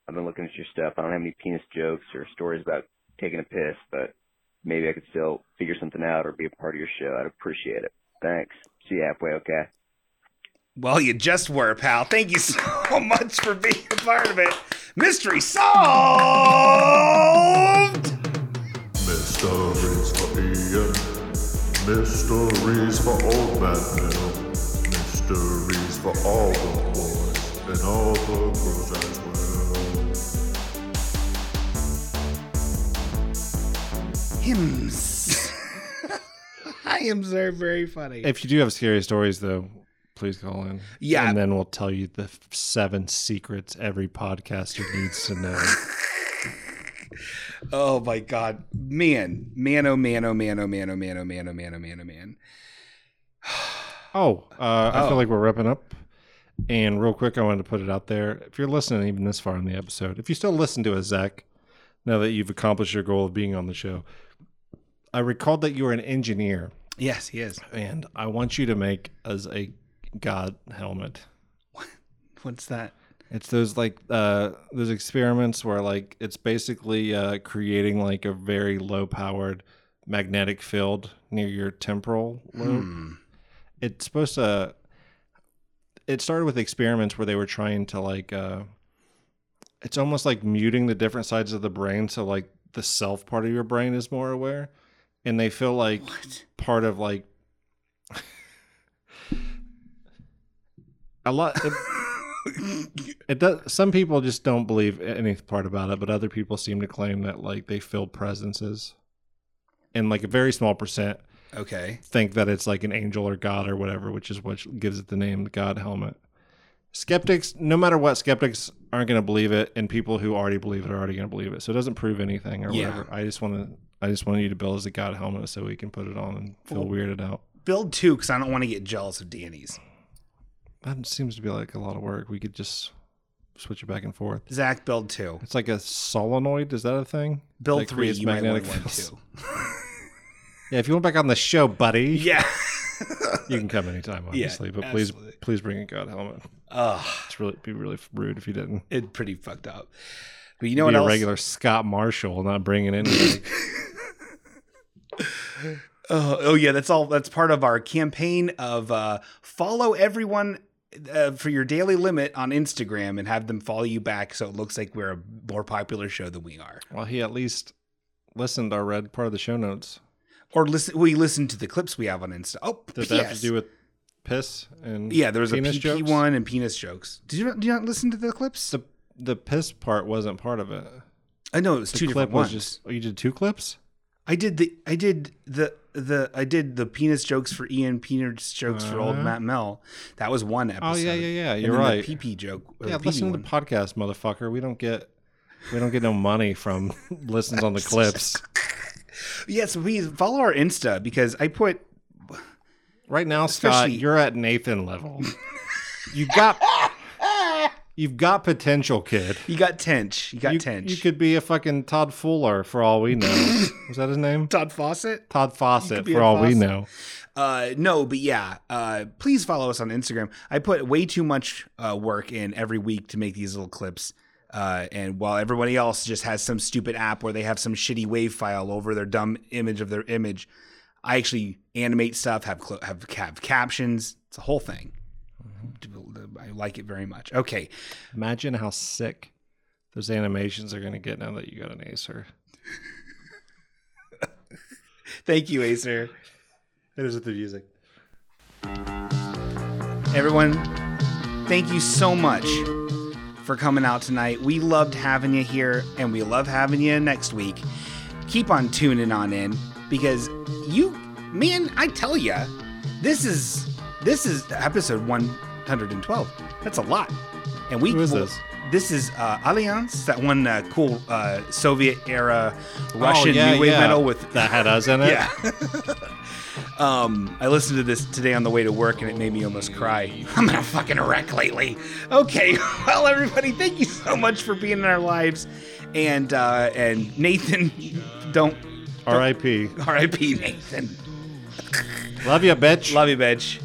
I've been looking at your stuff. I don't have any penis jokes or stories about taking a piss, but maybe I could still figure something out or be a part of your show. I'd appreciate it. Thanks. See you halfwayokay. Well, you just were, pal. Thank you so [laughs] much for being a part of it. Mystery solved. Mysteries for Ian. Mysteries for old man Bill. Mysteries for all the boys and all the girls as well. Hymns. Hymns are very funny. If you do have scary stories, though, please call in. Yeah. And then we'll tell you the seven secrets every podcaster needs to know. [laughs] Oh my god, man, man, oh man, oh man, oh man, oh man, oh man, oh man, oh man, oh man. [sighs] Oh, uh, I Oh. feel like we're wrapping up. And real quick, I wanted to put it out there. If you're listening even this far in the episode, if you still listen to us, Zach, now that you've accomplished your goal of being on the show, I recalled that you were an engineer. Yes, he is. And I want you to make us a God helmet. [laughs] What's that? It's those like uh those experiments where like it's basically uh creating like a very low powered magnetic field near your temporal lobe. Hmm. It's supposed to it started with experiments where they were trying to like uh it's almost like muting the different sides of the brain so like the self part of your brain is more aware and they feel like part of like [laughs] a lot it, [laughs] it does some people just don't believe any part about it but other people seem to claim that like they feel presences and like a very small percent Okay. think that it's like an angel or god or whatever which is what gives it the name the god helmet skeptics no matter what skeptics aren't going to believe it and people who already believe it are already going to believe it so it doesn't prove anything or Yeah. whatever i just want to i just wanted you to build as a god helmet so we can put it on and feel Well- weirded out Build two because I don't want to get jealous of Danny's. That seems to be like a lot of work we could just switch it back and forth Zach, build two. It's like a solenoid. Is that a thing? Build That three. creates You might want magnetic one fields? too. [laughs] [laughs] Yeah, if you want back on the show, buddy. Yeah. [laughs] you can come anytime, obviously. but please, absolutely. please bring a god helmet. Ugh. it's really be really rude if you didn't. It'd pretty fucked up. But you know Be what a else? regular Scott Marshall, not bringing in. Oh, oh yeah, that's all. That's part of our campaign of uh, follow everyone uh, for your daily limit on Instagram and have them follow you back, so it looks like we're a more popular show than we are. well, he at least listened or read part of the show notes. Or listen, we listened to the clips we have on Insta. Oh, Does that have to do with piss and yeah, there was a penis PP jokes? one and penis jokes. Did you not, did you not listen to the clips? The the piss part wasn't part of it. I know it was The two clip different was just. Oh, you did two clips. I did the I did the the I did the penis jokes for Ian, penis jokes for old Uh-huh. Matt Mel. That was one episode. Oh yeah, yeah, yeah. You're right. The PP joke. Yeah, listen one. to the podcast, motherfucker. We don't get we don't get no money from [laughs] listens on the [laughs] clips. Yes, please follow our Insta because I put Right now, Scott, you're at Nathan level. [laughs] You got you've got potential, kid. you got Tench. You got you, Tench. You could be a fucking Todd Fuller for all we know. [laughs] Was that his name? Todd Faucet. Todd Faucet for all we know. Uh, no, but yeah, uh, please follow us on Instagram. I put way too much uh, work in every week to make these little clips. Uh, and while everybody else just has some stupid app where they have some shitty wave file over their dumb image of their image, I actually animate stuff, have cl- have have captions. It's a whole thing. I like it very much. Okay, Imagine how sick those animations are gonna get now that you got an Acer. Thank you, Acer. It is with the music. Everyone, thank you so much for coming out tonight. We loved having you here, and we love having you next week. Keep on tuning on in because you, man, I tell you, this is this is episode 112. That's a lot. And we Who is this? This is uh, Allianz, that one uh, cool uh, Soviet era Russian Oh, yeah, new wave yeah. metal with That had us in it? Yeah. [laughs] um, I listened to this today on the way to work and it made me almost cry. [laughs] I'm in a fucking wreck lately. Okay, [laughs] well, everybody, thank you so much for being in our lives, and uh, and Nathan, don't R.I.P. R.I.P. Nathan. Love you, bitch. Love you, bitch.